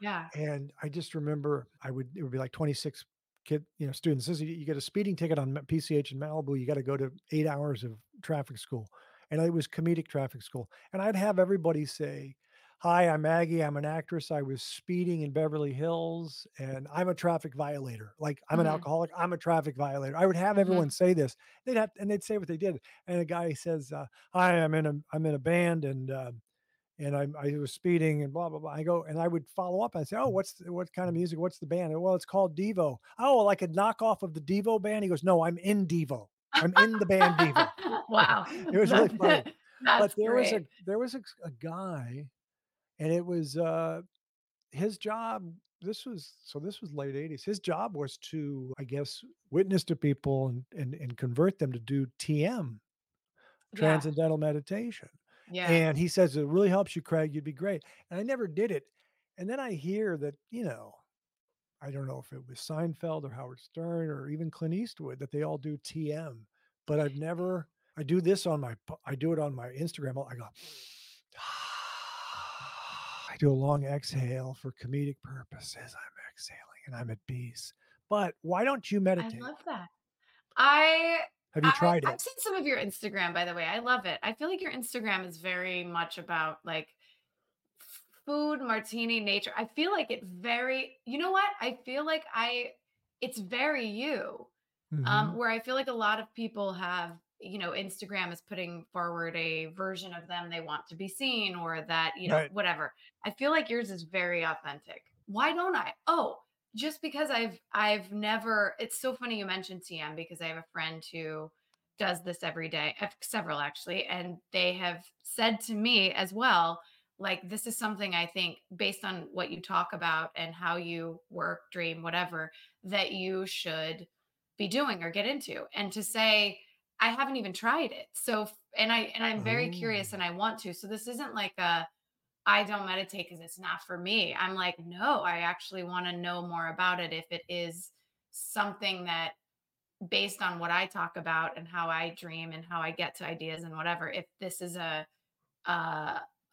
Yeah. and I just remember I would it would be like 26 kid, you know, students. This is, you get a speeding ticket on PCH in Malibu, you got to go to eight hours of traffic school. And it was comedic traffic school. And I'd have everybody say, Hi, I'm Maggie. I'm an actress. I was speeding in Beverly Hills and I'm a traffic violator. Like I'm an Mhm. alcoholic. I'm a traffic violator. I would have Mhm. everyone say this. They'd have, and they'd say what they did. And a guy says, uh, Hi, I'm in a, I'm in a band and, uh, and I, I was speeding and blah blah blah. I go and I would follow up. and say, "Oh, what's the, what kind of music? What's the band?" Well, it's called Devo. Oh, like a knockoff of the Devo band. He goes, "No, I'm in Devo. I'm in the band Devo." wow. It was really funny. But there was a there was a, a guy, and it was uh, his job. This was so. This was late '80s. His job was to, I guess, witness to people and and, and convert them to do TM, Yeah. transcendental meditation. Yeah. And he says, It really helps you, Craig. You'd be great. And I never did it. And then I hear that, you know, I don't know if it was Seinfeld or Howard Stern or even Clint Eastwood that they all do TM, but I've mm-hmm. never, I do this on my, I do it on my Instagram. I go, I do a long exhale for comedic purposes. I'm exhaling and I'm at peace. But why don't you meditate? I love that. I Have you I, tried I've seen some of your Instagram, by the way. I love it. I feel like your Instagram is very much about like food, martini, nature. I feel like it's very, you know what? I feel like I, it's very you. Mhm. Um, where I feel like a lot of people have you know instagram is putting forward a version of them they want to be seen or that you know Right. whatever i feel like yours is very authentic why don't i oh just because i've i've never it's so funny you mentioned tm because i have a friend who does this every day uh, several actually and they have said to me as well like this is something i think based on what you talk about and how you work dream whatever that you should be doing or get into. And to say i haven't even tried it. So and i and i'm very curious Oh. and i want to. So this isn't like a i don't meditate because it's not for me. I'm like no i actually want to know more about it if it is something that based on what i talk about and how i dream and how i get to ideas and whatever if this is a uh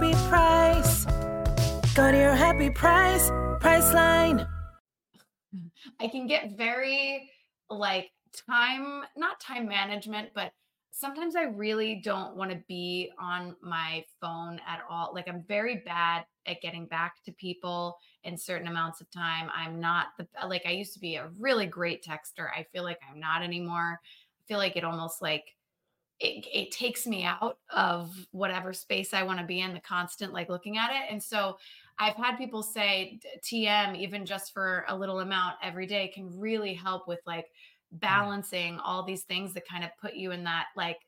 happy price. Go to your happy price, Priceline. I can get very like time, not time management, but sometimes I really don't want to be on my phone at all. Like I'm very bad at getting back to people in certain amounts of time. I'm not the like I used to be a really great texter. I feel like I'm not anymore. I feel like it almost like it, it takes me out of whatever space I want to be in, the constant like looking at it. And so I've had people say TM, even just for a little amount every day, can really help with like balancing all these things that kind of put you in that like,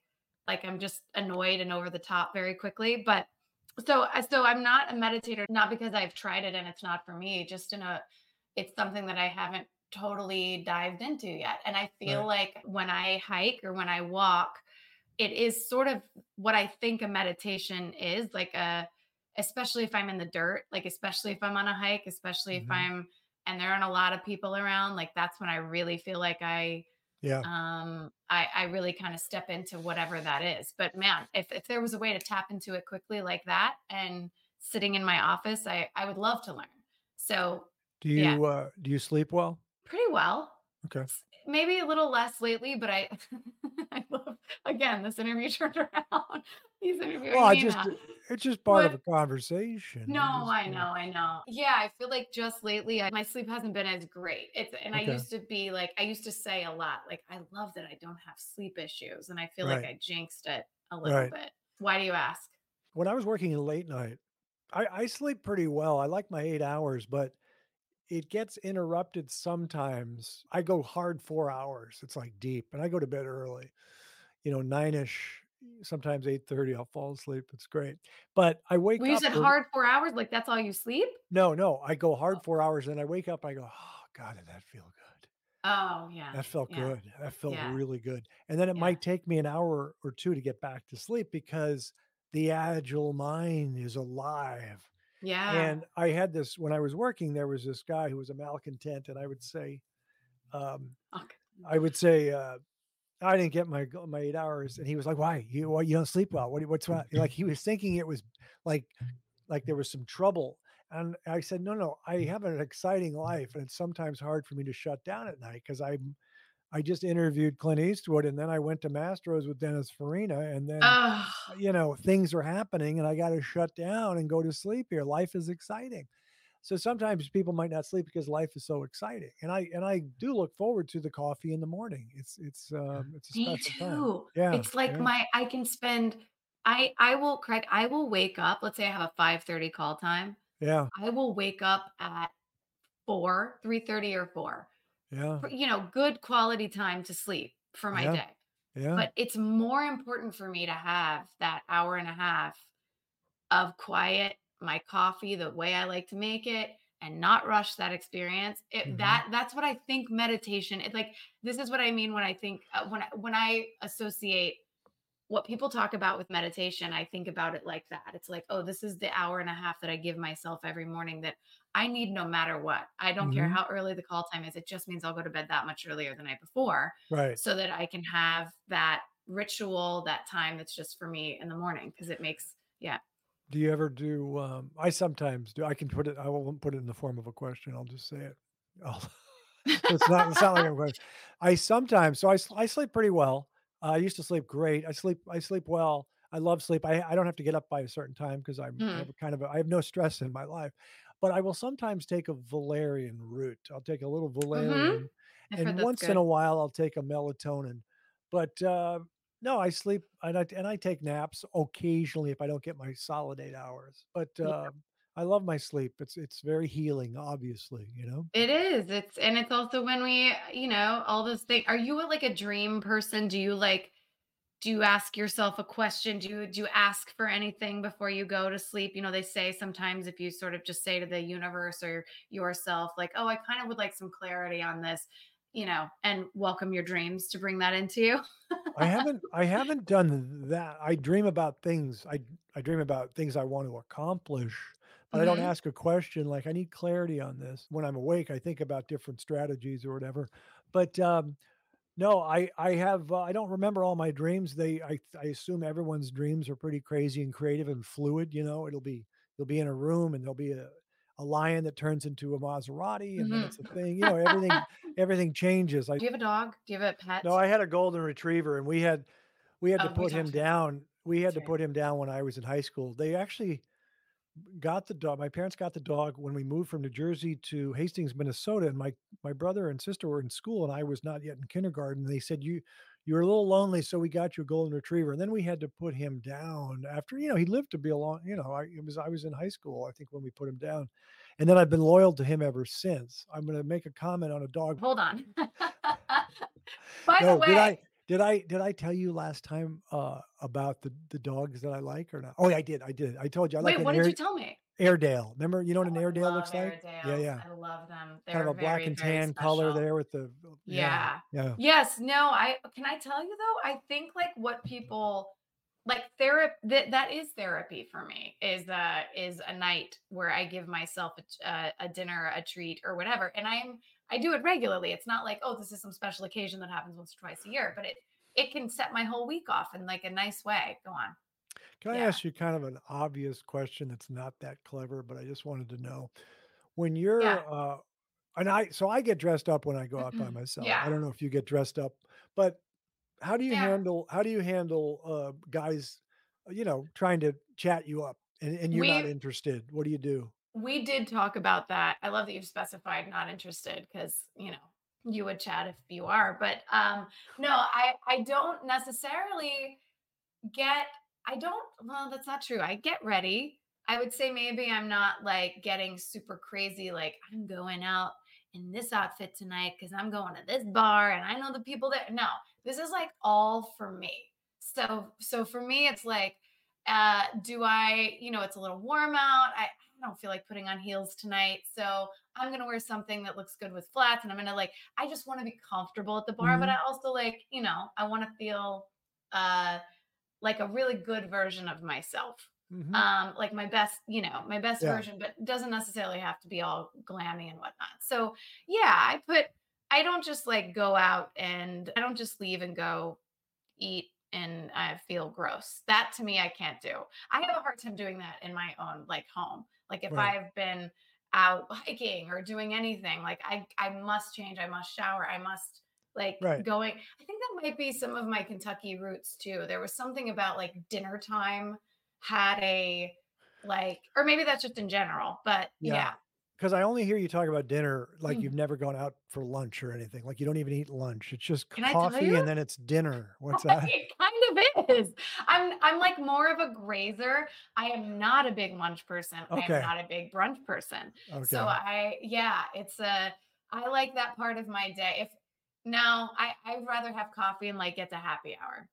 like I'm just annoyed and over the top very quickly. But so, uh, so I'm not a meditator, not because I've tried it and it's not for me, just in a, it's something that I haven't totally dived into yet. And I feel Right. like when I hike or when I walk, it is sort of what I think a meditation is like a, especially if I'm in the dirt, like especially if I'm on a hike, especially if Mhm. I'm and there aren't a lot of people around, like that's when I really feel like I Yeah. um I I really kind of step into whatever that is. But man, if if there was a way to tap into it quickly like that and sitting in my office, I I would love to learn. So, Do yeah. you uh do you sleep well? pretty well. Okay. Maybe a little less lately, but I I love again this interview turned around. He's interviewing Well, I me just now. it's just part of a conversation. No, I uh, know, I know. Yeah, I feel like just lately I, my sleep hasn't been as great. It's and I used to be like I used to say a lot like I love that I don't have sleep issues and I feel like I jinxed it a little Right. bit. Why do you ask? When I was working in late night, I, I sleep pretty well. I like my eight hours, but it gets interrupted sometimes. I go hard four hours. It's like deep, and I go to bed early. You know, nine ish. Sometimes eight thirty. I'll fall asleep. It's great, but I wake Well, you said ear- hard four hours, like that's all you sleep? No, no. I go hard oh. four hours, and I wake up. I go, oh God, did that feel good? Oh yeah. That felt yeah. good. That felt Yeah. really good. And then it Yeah. might take me an hour or two to get back to sleep because the agile mind is alive. Yeah. And I had this when I was working, there was this guy who was a malcontent, and I would say, um, Okay. I would say, uh, I didn't get my my eight hours, and he was like, "Why? You you don't sleep well? What what's wrong?" Like he was thinking it was like like there was some trouble, and I said, "No, no, I have an exciting life, and it's sometimes hard for me to shut down at night because I'm." I just interviewed Clint Eastwood, and then I went to Mastro's with Dennis Farina, and then Oh, you know things are happening, and I got to shut down and go to sleep here. Life is exciting. So sometimes people might not sleep because life is so exciting, and I and I do look forward to the coffee in the morning. It's it's um, it's a me special time. too. Yeah, It's like yeah. my I can spend I I will Craig, I will wake up. Let's say I have a 5:30 call time. Yeah, I will wake up at 4, 3:30 or 4. Yeah, You know, good quality time to sleep for my Yeah. day. yeah. But it's more important for me to have that hour and a half of quiet, my coffee the way I like to make it and not rush that experience. It Mhm. that that's what I think meditation. It like this is what I mean when I think uh, when I, when I associate what people talk about with meditation, I think about it like that. It's like, oh, this is the hour and a half that I give myself every morning that I need no matter what. I don't care Mhm. how early the call time is. It just means I'll go to bed that much earlier the night before Right. so that I can have that ritual, that time that's just for me in the morning because it makes yeah. Do you ever do? Um, I sometimes do. I can put it. I won't put it in the form of a question. I'll just say it. It's not. It's not like I'm going. I sometimes. So I sleep pretty well. I used to sleep great. I sleep. I sleep well. I love sleep. I I don't have to get up by a certain time because I'm I Mm. have a kind of a, I have no stress in my life. But I will sometimes take a valerian root. I'll take a little valerian, I've heard and once in a while I'll take a melatonin. But uh, no, I sleep and I, and I take naps occasionally if I don't get my solid eight hours. But Yeah. uh, I love my sleep. It's it's very healing, obviously. You know. It is. It's and it's also when we, uh, you know, all those things. Are you a, like a dream person? Do you like do you ask yourself a question? Do you do you ask for anything before you go to sleep? You know, they say sometimes if you sort of just say to the universe or yourself like, "Oh, I kind of would like some clarity on this." You know, and welcome your dreams to bring that into you. I haven't I haven't done that. I dream about things. I I dream about things I want to accomplish, but I don't Mhm. ask a question like I need clarity on this. When I'm awake, I think about different strategies or whatever. But um no, I I have uh, I don't remember all my dreams. They I I assume everyone's dreams are pretty crazy and creative and fluid, you know. It'll be you'll be in a room and there'll be a a lion that turns into a Maserati and then Mhm. it's a thing. You know, everything everything changes. I Do you have a dog? Do you have a pet? no, I had a golden retriever and we had we had to Oh, we put him down. We had That's to right. put him down when I was in high school. They actually got the dog. My parents got the dog when we moved from New Jersey to Hastings, Minnesota, and my my brother and sister were in school, and I was not yet in kindergarten. They said you you were a little lonely, so we got you a golden retriever. And then we had to put him down after you know he lived to be a long. You know, I it was I was in high school, I think, when we put him down, and then I've been loyal to him ever since. I'm going to make a comment on a dog. Hold on. By the way, I did I did I tell you last time uh about the the dogs that I like or not? Oh, yeah, I did. I did. I told you I like wait, an what did Air, you tell me? Airedale. Remember, you know what an Oh, Airedale looks like? Yeah, yeah. I love them. They're Kind of a black and tan color there with the yeah. Yeah. Yeah. Yes. No. I can I tell you though. I think like what people like therapy that that is therapy for me is uh is a night where I give myself a, t- uh, a dinner, a treat, or whatever, and I'm I do it regularly. It's not like oh this is some special occasion that happens once or twice a year, but it it can set my whole week off in like a nice way. Go on. Can I Yeah. ask you kind of an obvious question that's not that clever, but I just wanted to know when you're Yeah. uh and I so I get dressed up when I go out by myself. Yeah. I don't know if you get dressed up, but how do you Yeah. handle how do you handle uh guys uh, you know trying to chat you up and, and you're not interested? What do you do? We did talk about that. I love that you've specified not interested because you know you would chat if you are. But um, no, I I don't necessarily get. I don't. Well, that's not true. I get ready. I would say maybe I'm not like getting super crazy. Like I'm going out in this outfit tonight because I'm going to this bar and I know the people there. No, this is like all for me. So so for me, it's like uh do i you know it's a little warm out i, I don't feel like putting on heels tonight so i'm gonna wear something that looks good with flats and i'm gonna like i just want to be comfortable at the bar but Mhm. i also like you know i want to feel uh like a really good version of myself Mhm. um like my best you know my best Yeah. version but doesn't necessarily have to be all glammy and whatnot so yeah i put i don't just like go out and i don't just leave and go eat and i feel gross that to me i can't do i have a hard time doing that in my own like home like if Right. i've been out hiking or doing anything like i i must change i must shower i must like Right. going i think that might be some of my kentucky roots too there was something about like dinner time had a like or maybe that's just in general but Yeah. yeah, Because I only hear you talk about dinner like Mm. you've never gone out for lunch or anything. Like you don't even eat lunch. It's just Can coffee and then it's dinner. What's that? It kind of is i'm i'm like more of a grazer i am not a big lunch person Okay. I'm not a big brunch person Okay. so i yeah it's a i like that part of my day if now i i'd rather have coffee and like get to happy hour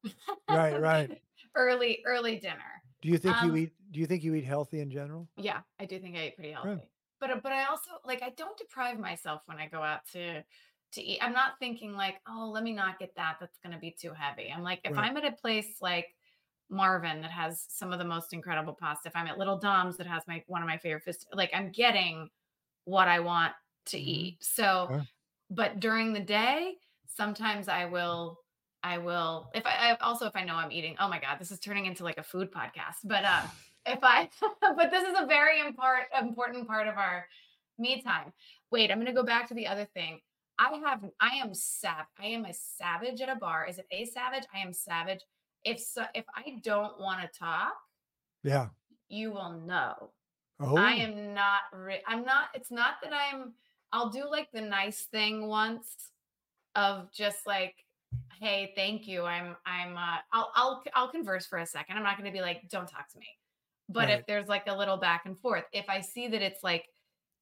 Right, right. early early dinner Do you think you Um, eat do you think you eat healthy in general? yeah i do think i eat pretty healthy but uh, but i also like i don't deprive myself when i go out to to eat i'm not thinking like oh let me not get that that's going to be too heavy i'm like if Right. i'm at a place like marvin that has some of the most incredible pasta if i'm at little dom's that has my one of my favorite fist like i'm getting what i want to Mhm. eat so but during the day sometimes i will I will if I, I also if I know I'm eating. Oh my god, this is turning into like a food podcast. But um, if I but this is a very important important part of our me time. Wait, I'm gonna go back to the other thing. I have I am sav I am a savage at a bar. Is it a savage? I am savage. If so, if I don't want to talk, Yeah. you will know. Oh, I am not re- I'm not it's not that I'm I'll do like the nice thing once of just like hey, thank you. I'm I'm uh I'll I'll I'll converse for a second. I'm not going to be like don't talk to me. But Right. if there's like a little back and forth, if I see that it's like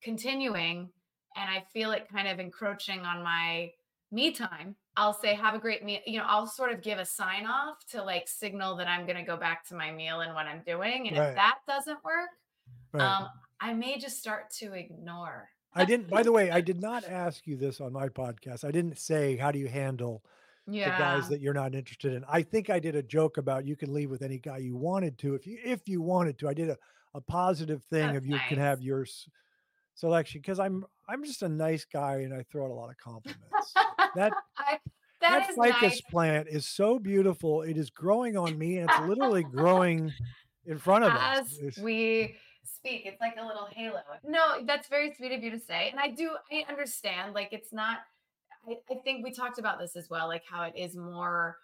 continuing and I feel it kind of encroaching on my me time, I'll say have a great meal. You know, I'll sort of give a sign off to like signal that I'm going to go back to my meal and what I'm doing. And Right. if that doesn't work, right. um, I may just start to ignore. I didn't. By the way, I did not ask you this on my podcast. I didn't say how do you handle Yeah. the guys that you're not interested in. I think I did a joke about you can leave with any guy you wanted to if you if you wanted to. I did a, a positive thing That's of you can have your s- selection because I'm I'm just a nice guy and I throw out a lot of compliments. that I, that that is ficus nice. plant is so beautiful. It is growing on me and it's literally growing in front of us. As It's- we speak, it's like a little halo. No, that's very sweet of you to say. And I do, I understand. Like, it's not, I, I think we talked about this as well, like how it is more,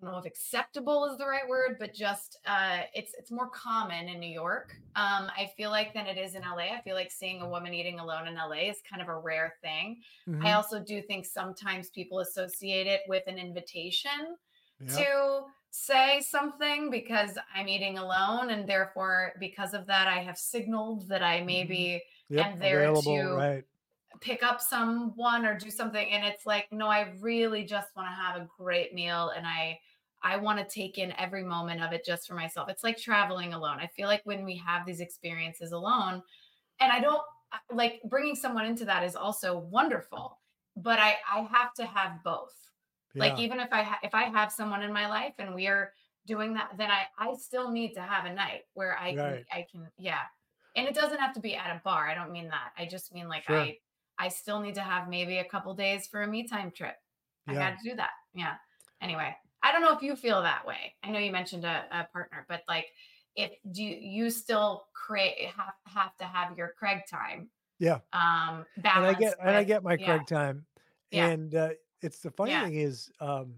don't know if acceptable is the right word, but just uh it's it's more common in New York. Um, I feel like than it is in LA. I feel like seeing a woman eating alone in LA is kind of a rare thing. I Mhm. also do think sometimes people associate it with an invitation to say something because I'm eating alone. And therefore, because of that, I have signaled that I maybe Yep, am there to right. pick up someone or do something. And it's like, no, I really just want to have a great meal and I I want to take in every moment of it just for myself. It's like traveling alone. I feel like when we have these experiences alone, and I don't like bringing someone into that is also wonderful, but I I have to have both like even if i ha- if i have someone in my life and we are doing that then i i still need to have a night where i can Right. i can yeah and it doesn't have to be at a bar i don't mean that i just mean like Sure. i i still need to have maybe a couple days for a me time trip i got to do that yeah anyway i don't know if you feel that way i know you mentioned a, a partner but like if do you, you still create have, have to have your craig time Yeah. um and I get balanced and I get my yeah, Craig time. Yeah. And uh, it's the funny Yeah. thing is um,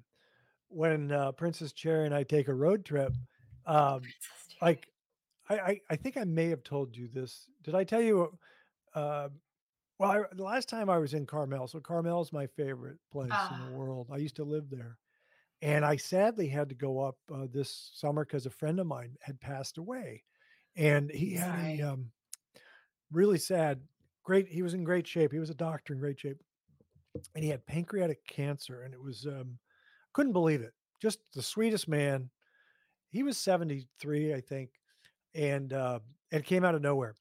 when uh, Princess Cherry and I take a road trip, um, like I, I I think I may have told you this. Did I tell you? Uh, well, I, the last time I was in Carmel, so Carmel is my favorite place in Ah. the world. I used to live there, and I sadly had to go up uh, this summer because a friend of mine had passed away, and he had a um, really sad. Great, he was in great shape. He was a doctor in great shape, and he had pancreatic cancer, and it was um, couldn't believe it. Just the sweetest man. He was seventy three, I think, and uh, and came out of nowhere.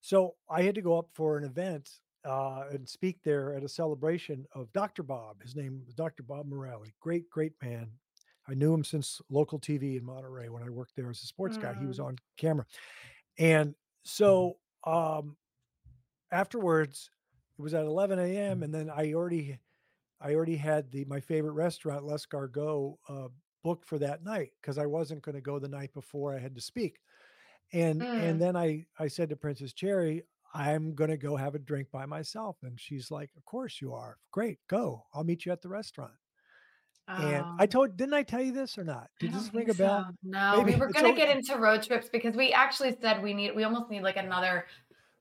So I had to go up for an event uh, and speak there at a celebration of Dr. Bob. His name was Dr. Bob Morale. Great, great man. I knew him since local TV in Monterey when I worked there as a sports guy. He was Mm. on camera. And so um, afterwards, it was at 11 a.m. And then I already, I already had the my favorite restaurant, L'Escargot, uh, booked for that night because I wasn't going to go the night before I had to speak. And Mm. and then I I said to Princess Cherry, I'm going to go have a drink by myself. And she's like, Of course you are. Great, go. I'll meet you at the restaurant. And I Um, told, didn't I tell you this or not? Did this ring a bell? so. No, Maybe we were gonna get into road trips because we actually said we need we almost need like another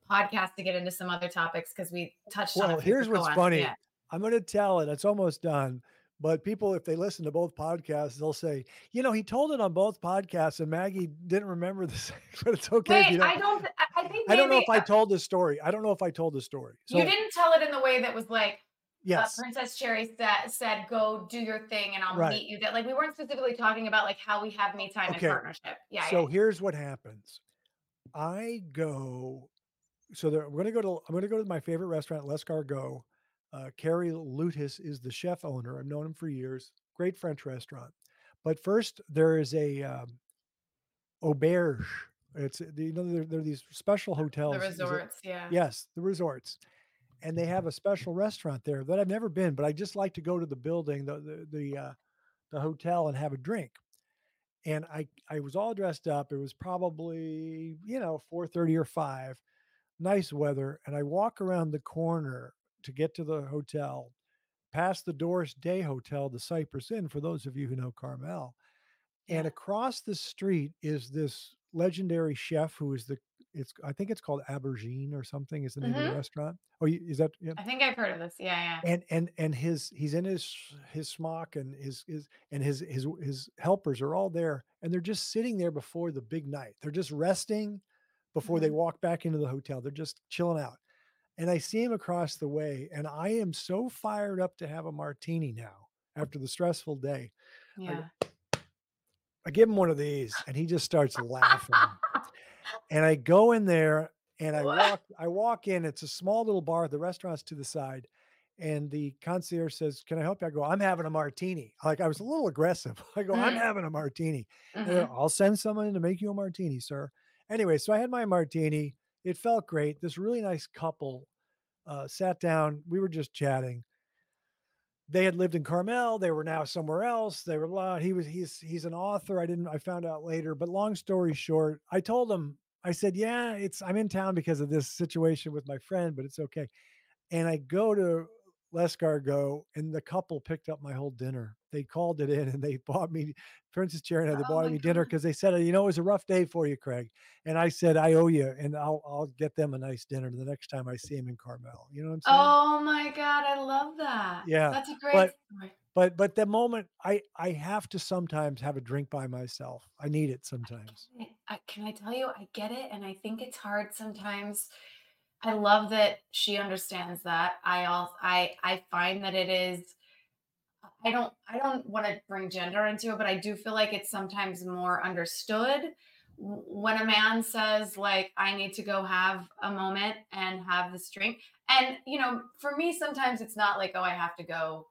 podcast to get into some other topics because we touched on. a Well, here's what's on. funny. Yeah. I'm going to tell it. It's almost done. But people, if they listen to both podcasts, they'll say, you know, he told it on both podcasts and Maggie didn't remember this, but it's okay. Wait, you don't. I don't. I think I don't know if I uh, told the story. I don't know if I told the story. So, you didn't tell it in the way that was like yes. uh, Princess Cherry said, said, "Go do your thing, and I'll Right. meet you." That like we weren't specifically talking about like how we have me time Okay. in partnership. Yeah. so yeah. here's what happens. I go. So there, I'm going to go to. I'm going to go to my favorite restaurant, L'Escargot. Uh, Kerry Loutas is the chef owner. I've known him for years. Great French restaurant. But first, there is a um, auberge. It's you know there, there are these special hotels. the it- resorts. Yeah. Yes, the resorts. and they have a special restaurant there that I've never been, but I just like to go to the building, the the the, uh, the hotel, and have a drink. And I I was all dressed up. It was probably you know four thirty or five, nice weather, and I walk around the corner to get to the hotel, past the Doris Day Hotel, the Cypress Inn. For those of you who know Carmel, and across the street is this legendary chef who is the it's I think it's called Aubergine or something is the name of the Mhm. restaurant. Oh, you, is that yeah? I think I've heard of this. Yeah, yeah. And and and his he's in his his smock and his his and his his his helpers are all there and they're just sitting there before the big night. They're just resting before they Mhm. walk back into the hotel. They're just chilling out. And I see him across the way and I am so fired up to have a martini now after the stressful day. Yeah. I give him one of these and he just starts laughing. and I go in there and I walk I walk in. It's a small little bar. The restaurant's to the side. And the concierge says, Can I help you? I go, I'm having a martini. Like I was a little aggressive. I go, I'm Mm. having a martini. They're, Mhm. I'll send someone in to make you a martini, sir. Anyway, so I had my martini. It felt great. This really nice couple uh, sat down. We were just chatting. They had lived in Carmel. They were now somewhere else. They were blah. He was he's he's an author. I didn't I found out later. But long story short, I told him, I said, Yeah, it's I'm in town because of this situation with my friend, but it's okay. And I go to L'Escargot, and the couple picked up my whole dinner. They called it in and they bought me Princess I, they Oh bought me dinner because they said, you know, it was a rough day for you, Craig. And I said, I owe you, and I'll I'll get them a nice dinner the next time I see him in Carmel. You know what I'm saying? Oh my God, I love that. Yeah, That's a great but- story. But but the moment I I have to sometimes have a drink by myself. I need it sometimes. I- I, can I tell you, I get it, and I think it's hard sometimes. I love that she understands that. I also I I find that it is. I don't I don't want to bring gender into it, but I do feel like it's sometimes more understood when a man says like I need to go have a moment and have this drink. And you know, for me sometimes it's not like oh I have to go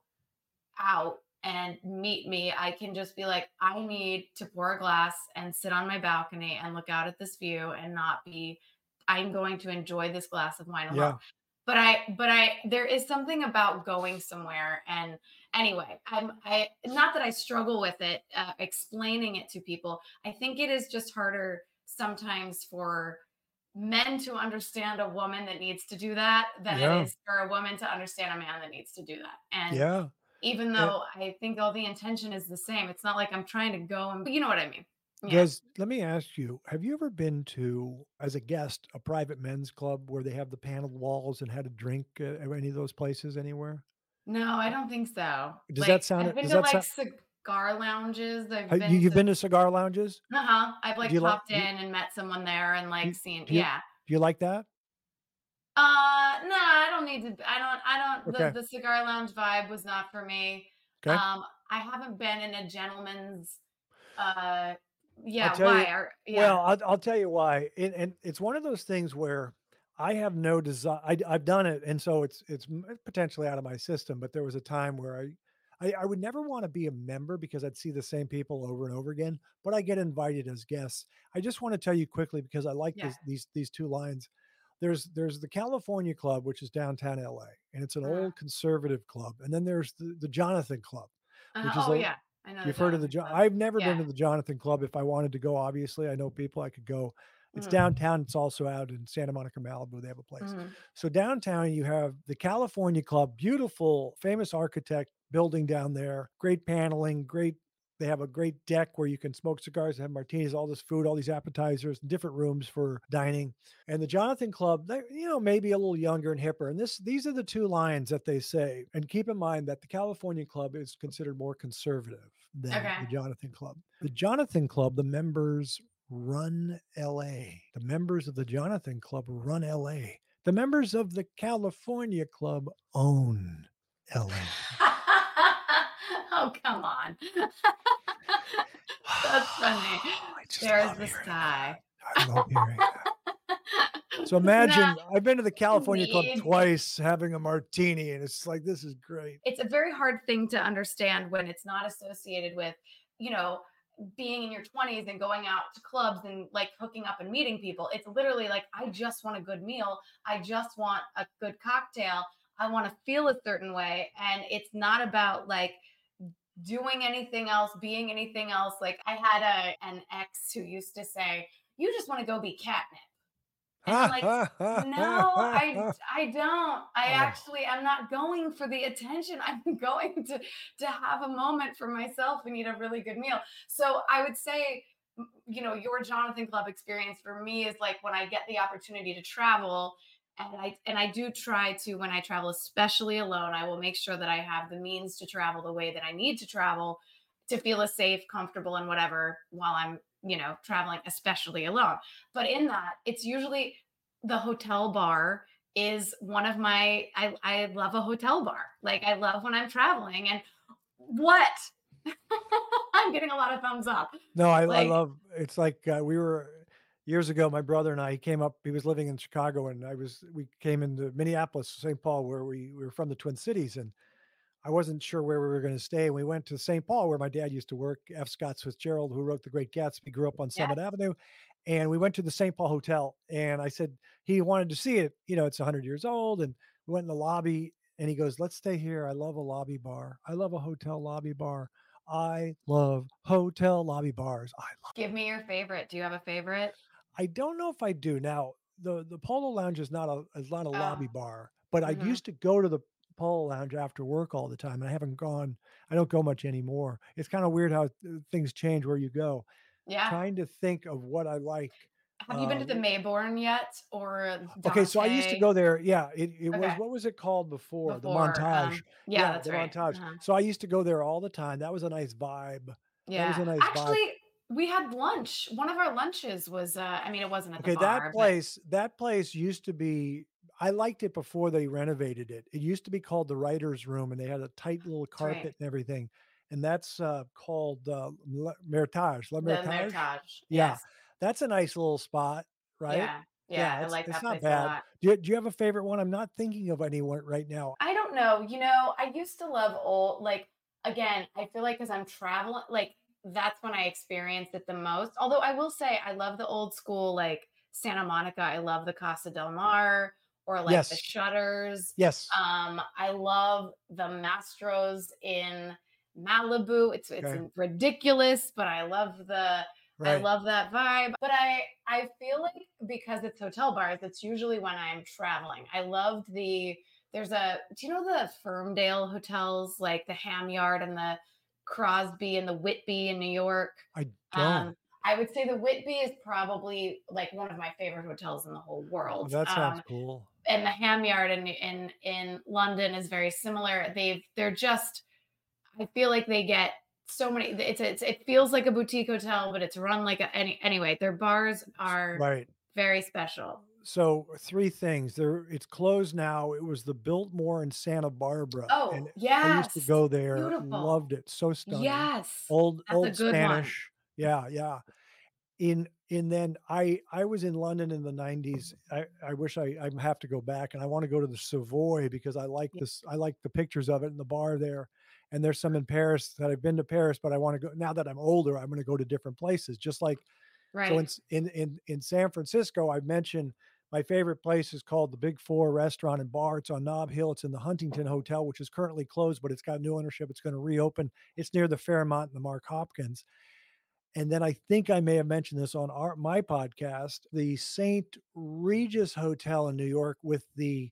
out and meet me, I can just be like, I need to pour a glass and sit on my balcony and look out at this view and not be, I'm going to enjoy this glass of wine alone. Yeah. But I, but I, there is something about going somewhere. And anyway, I'm, I, not that I struggle with it, uh, explaining it to people. I think it is just harder sometimes for men to understand a woman that needs to do that than Yeah. it is for a woman to understand a man that needs to do that. And Yeah. even Yeah. though I think all the intention is the same. It's not like I'm trying to go and you know what I mean. Yeah. Does let me ask you, have you ever been to as a guest a private men's club where they have the paneled walls and had a drink uh, at any of those places anywhere? No, I don't think so. Does that sound- I've been to like sou- cigar lounges. I've been you, you've to, been to cigar lounges? uh-huh. I've like you like- popped you- in and met someone there and like you- seen you- yeah. Do you like that? Uh no, I don't need to I don't I don't Okay. the, the cigar lounge vibe was not for me. Okay. Um I haven't been in a gentleman's uh yeah, why you- are yeah. Well, I'll, I'll tell you why. And it's one of those things where I have no desire. I, have done it, and so it's it's potentially out of my system. But there was a time where I, I, I would never want to be a member because I'd see the same people over and over again. But I get invited as guests. I just want to tell you quickly because I like Yeah. this, these these two lines. There's there's the California Club, which is downtown LA, and it's an Uh-huh. old conservative club. And then there's the, the Jonathan Club. Uh-huh. which is oh a- yeah. I know You've heard of the John? I've never been to the Jonathan Club. If I wanted to go, obviously, I know people I could go. It's Mhm. downtown. It's also out in Santa Monica, Malibu. They have a place. Mhm. So downtown, you have the California Club, beautiful, famous architect building down there. Great paneling, great. They have a great deck where you can smoke cigars, and have martinis, all this food, all these appetizers, different rooms for dining. And the Jonathan Club, they you know maybe a little younger and hipper. And this these are the two lines that they say. And keep in mind that the California Club is considered more conservative than Okay. the Jonathan Club. The Jonathan Club, the members run LA. The members of the Jonathan Club run LA. The members of the California Club own LA. oh come on. That's funny. There's love the hearing sigh. that. I love hearing that. So imagine I've been to the California Club twice having a martini, and it's like this is great. it's a very hard thing to understand when it's not associated with, you know, being in your 20s and going out to clubs and like hooking up and meeting people. It's literally like, I just want a good meal. I just want a good cocktail. I want to feel a certain way. And it's not about like doing anything else, being anything else. Like I had a an ex who used to say, You just want to go be catnip. And I'm like, no, I I don't. I oh. actually I'm not going for the attention. I'm going to to have a moment for myself and eat a really good meal. So I would say, you know, your Jonathan Club experience for me is like when I get the opportunity to travel. And I and I do try to when I travel, especially alone, I will make sure that I have the means to travel the way that I need to travel to feel as safe, comfortable, and whatever while I'm, you know, traveling, especially alone. But in that, it's usually the hotel bar is one of my I, I love a hotel bar. Like I love when I'm traveling and what? I'm getting a lot of thumbs up. No, I, I love. It's like uh, we were years ago. My brother and I he came up. He was living in Chicago, and I was. We came into Minneapolis, St. Paul, where we, we were from the Twin Cities, and I wasn't sure where we were going to stay. And we went to St. Paul, where my dad used to work. F. Scott Fitzgerald, who wrote The Great Gatsby, grew up on Yeah. Summit Avenue, and we went to the St. Paul Hotel. And I said he wanted to see it. You know, it's 100 years old, and we went in the lobby. And he goes, "Let's stay here. I love a lobby bar. I love a hotel lobby bar." I love hotel lobby bars. I love. Give me your favorite. Do you have a favorite? I don't know if I do now. The the Polo Lounge is not a is not a lobby Oh. bar, but I Mhm. used to go to the Polo Lounge after work all the time, and I haven't gone. I don't go much anymore. It's kind of weird how things change where you go. Yeah. Trying to think of what I like. Have you been to um, the Maybourne yet? Or Okay, so I used to go there. Yeah, it, it was what was it called before? Before, the montage. um, yeah, that's the right. montage. Uh-huh. So I used to go there all the time. That was a nice vibe. Yeah. was a nice vibe. Actually, we had lunch. One of our lunches was uh I mean it wasn't at Okay, the bar. that but- place, that place used to be. I liked it before they renovated it. It used to be called the writers' room, and they had a tight little right. carpet and everything. And that's uh, called uh, Le- Meritage. L'Ermitage. Meritage. Yeah, Yes. That's a nice little spot, right? Yeah. Yeah, I it's- like it's that not place bad. a lot. Do you, do you have a favorite one? I'm not thinking of anyone right now. I don't know. You know, I used to love old, like, again, I feel like because I'm traveling, like, that's when I experienced it the most. Although I will say, I love the old school, like, Santa Monica. I love the Casa del Mar or like the Shutters. Yes. Um, I love the Mastro's in Malibu. It's it's Okay. ridiculous, but I love the I love that vibe. But I I feel like because it's hotel bars, it's usually when I'm traveling. I loved the there's a do you know the Firmdale hotels like the Ham Yard and the Crosby and the Whitby in New York? I don't. Um, I would say the Whitby is probably like one of my favorite hotels in the whole Oh, world. that sounds Um, cool. And the ham yard in in in London is very similar. They've they're just I feel like they get so many it's it's it feels like a boutique hotel, but it's run like a any anyway, their bars are Right. very special. So three things. There, it's closed now. It was the Biltmore in Santa Barbara. Oh, and I used to go there. Beautiful. Loved it. So stunning. Yes. Old That's old good one. Spanish. Yeah, yeah. In in then I I was in London in the 90s. I, I wish I, I have to go back and I want to go to the Savoy because I like this I like the pictures of it in the bar there. And there's some in Paris that I've been to Paris, but I want to go now that I'm older, I'm going to go to different places. Just like Right. so in, in in in San Francisco, I mentioned my favorite place is called the Big Four Restaurant and Bar. It's on Nob Hill. It's in the Huntington Hotel, which is currently closed, but it's got new ownership. It's going to reopen. It's near the Fairmont and the Mark Hopkins. And then I think I may have mentioned this on our my podcast, the St. Regis Hotel in New York with the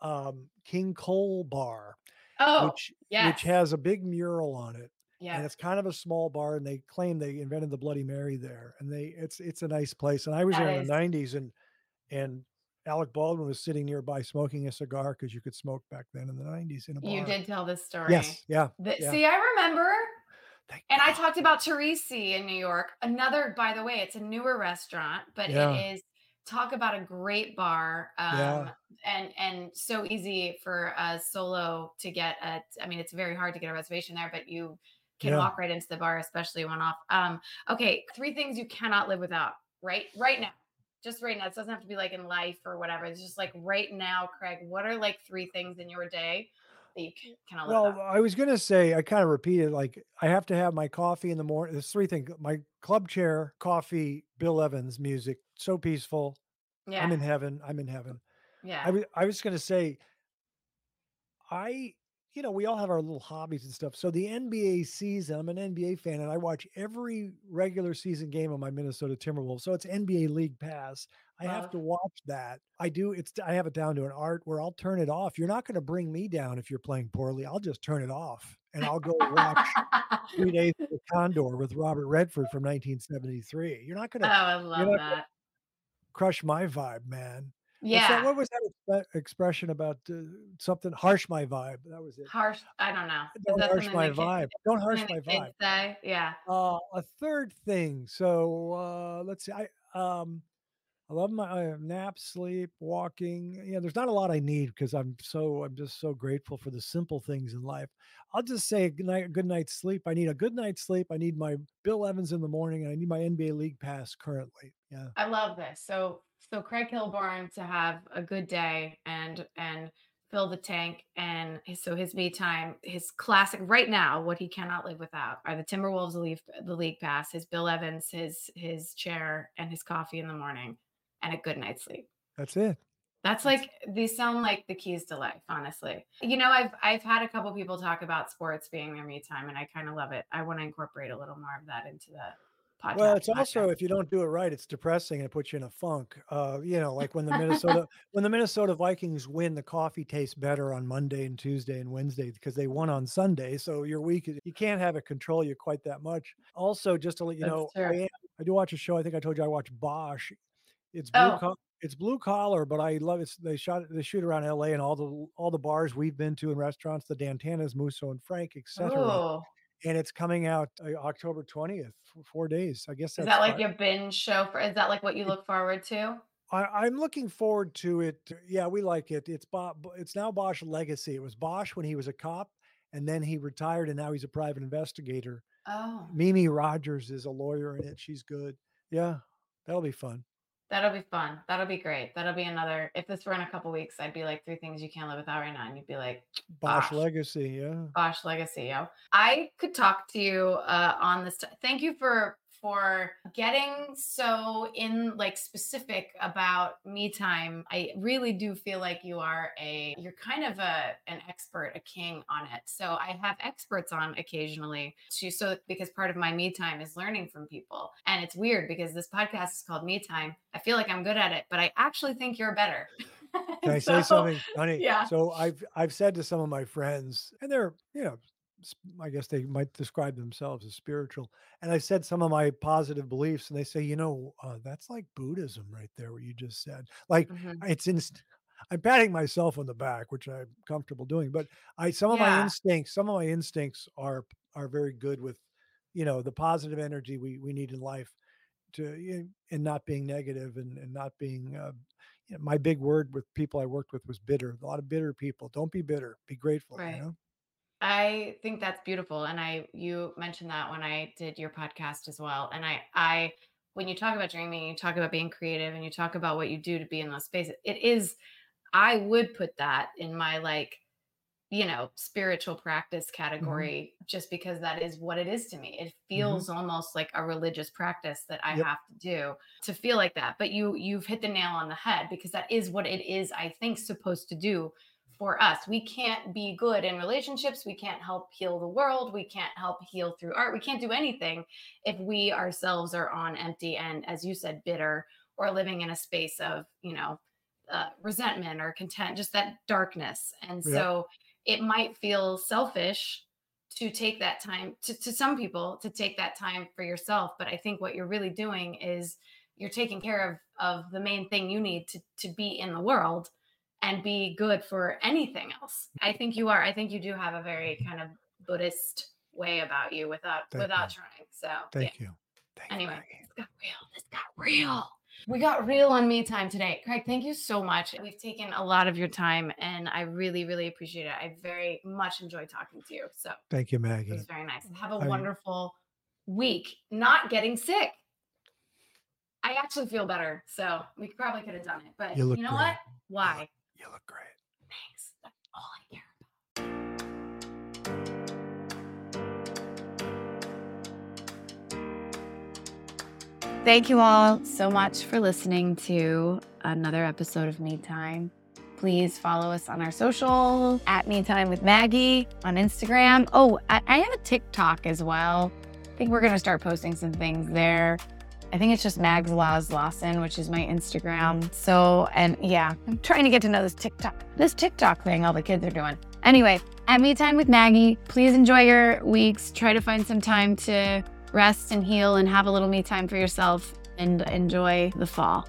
um, King Cole Bar, oh, which yes. which has a big mural on it Yeah. and it's kind of a small bar and they claim they invented the bloody mary there and they it's it's a nice place and i was there That in the 90s and and alec baldwin was sitting nearby smoking a cigar because you could smoke back then in the 90s in a bar You did tell this story. yes yeah The- yeah. See, I remember. Thank And I talked about Torrisi in New York. Another, by the way, it's a newer restaurant, but Yeah. it is talk about a great bar. Um, Yeah. and and so easy for a solo to get a I mean, it's very hard to get a reservation there, but you can Yeah. walk right into the bar, especially one off. Um, okay, three things you cannot live without, right? Right now. Just right now. It doesn't have to be like in life or whatever. It's just like right now, Craig. What are like three things in your day that you can- cannot live Well. I was gonna say, I kind of repeated, like I have to have my coffee in the morning. There's three things: my club chair, coffee, Bill Evans music, so peaceful. Yeah. I'm in heaven. I'm in heaven. yeah. I was I was gonna say, I you know we all have our little hobbies and stuff. So the NBA season, I'm an NBA fan, and I watch every regular season game of my Minnesota Timberwolves. So it's NBA League Pass. I have to watch that. I do. It's I have it down to an art where I'll turn it off. You're not going to bring me down if you're playing poorly. I'll just turn it off and I'll go watch Three Days of the Condor with Robert Redford from 1973. You're not going oh, to I love that. crush my vibe, man. Yeah. what was that expression about uh, something harsh my vibe? That was it. Harsh. I don't know. Don't that harsh my vibe. Don't harsh my vibe. Say? Yeah. Uh, a third thing. So uh, let's see. I um, I love my nap, sleep, walking. Yeah, there's not a lot I need because I'm so I'm just so grateful for the simple things in life. I'll just say good night, good night's sleep. I need a good night's sleep. I need my Bill Evans in the morning, and I need my NBA League Pass currently. Yeah. I love this. So so Craig Kilborn to have a good day and and fill the tank and so his me time, his classic right now, what he cannot live without are the Timberwolves leave the league pass, his Bill Evans, his his chair, and his coffee in the morning, and a good night's sleep. That's it. That's like these sound like the keys to life, honestly. You know, I've I've had a couple people talk about sports being their me time, and I kind of love it. I want to incorporate a little more of that into the podcast. Well, it's podcast. also if you don't do it right, it's depressing and it puts you in a funk. Uh, you know, like when the Minnesota when the Minnesota Vikings win, the coffee tastes better on Monday and Tuesday and Wednesday because they won on Sunday. So your week you can't have it control you quite that much. Also, just to let you That's know. I, I do watch a show. I think I told you I watch Bosch. It's blue Oh. col- it's blue collar, but I love it. They shot they shoot around LA and all the all the bars we've been to and restaurants, the Dan Tana's, Musso and Frank, etc Ooh. and it's coming out uh, October 20th, f- four days. I guess Is that like your binge show? For is that like what you look forward to? I, I'm looking forward to it. Yeah, we like it. It's Bo- Bo- it's now Bosch Legacy. It was Bosch when he was a cop, and then he retired, and now he's a private investigator. Oh, Mimi Rogers is a lawyer in it. She's good. Yeah, that'll be fun. That'll be fun. That'll be great. That'll be another. If this were in a couple weeks, I'd be like three things you can't live without right now, and you'd be like Bosch Bosch. Legacy. Yeah. Bosch Legacy. Yo, I could talk to you uh, on this. T- Thank you for for getting so in like specific about me time. I really do feel like you are a you're kind of a an expert, a king on it. So I have experts on occasionally to so because part of my me time is learning from people. And it's weird because this podcast is called Me Time. I feel like I'm good at it, but I actually think you're better. Can I say something, honey? yeah. So I've I've said to some of my friends, and they're you know, I guess they might describe themselves as spiritual, and I said some of my positive beliefs, and they say, you know, uh, that's like Buddhism right there, what you just said. Like Mhm. it's inst- I'm patting myself on the back, which I'm comfortable doing, but I some of my instincts, some of my instincts are are very good with, you know, the positive energy we we need in life to you know, and not being negative and and not being uh, you know, my big word with people I worked with was bitter. A lot of bitter people. Don't be bitter. Be grateful. Right. You know. I think that's beautiful. And I you mentioned that when I did your podcast as well. And I I when you talk about dreaming, you talk about being creative and you talk about what you do to be in those spaces, it is I would put that in my like, you know, spiritual practice mm-hmm. category just because that is what it is to me. It mm-hmm. feels almost like a religious practice that I Yep. have to do to feel like that. But you you've hit the nail on the head because that is what it is I think supposed to do for us. We can't be good in relationships. We can't help heal the world. We can't help heal through art. We can't do anything if we ourselves are on empty and, as you said, bitter or living in a space of, you know, uh, resentment or content, just that darkness. And Yeah. so it might feel selfish to take that time to, to some people to take that time for yourself. But I think what you're really doing is you're taking care of of the main thing you need to to be in the world and be good for anything else. I mm-hmm. think you are. I think you do have a very kind of Buddhist way about you without Thank without you. trying. So Thank you. Thank you. Anyway, Maggie. this got real. This got real. We got real on me time today. Craig, thank you so much. We've taken a lot of your time and I really, really appreciate it. I very much enjoyed talking to you. So Thank you, Maggie. it was very nice. Have a I- wonderful week, not getting sick. I actually feel better. So we probably could have done it. But You you, know great. what? Why? You look great. Thanks. That's all I care about. Thank you all so much for listening to another episode of Me Time. Please follow us on our social at Me Time with Maggie on Instagram. Oh, I, I have a TikTok as well. I think we're going to start posting some things there. I think it's just Mags Laws Lawson, which is my Instagram. So, and yeah, I'm trying to get to know this TikTok, this TikTok thing all the kids are doing. Anyway, at Me Time with Maggie, please enjoy your weeks. Try to find some time to rest and heal and have a little me time for yourself and enjoy the fall.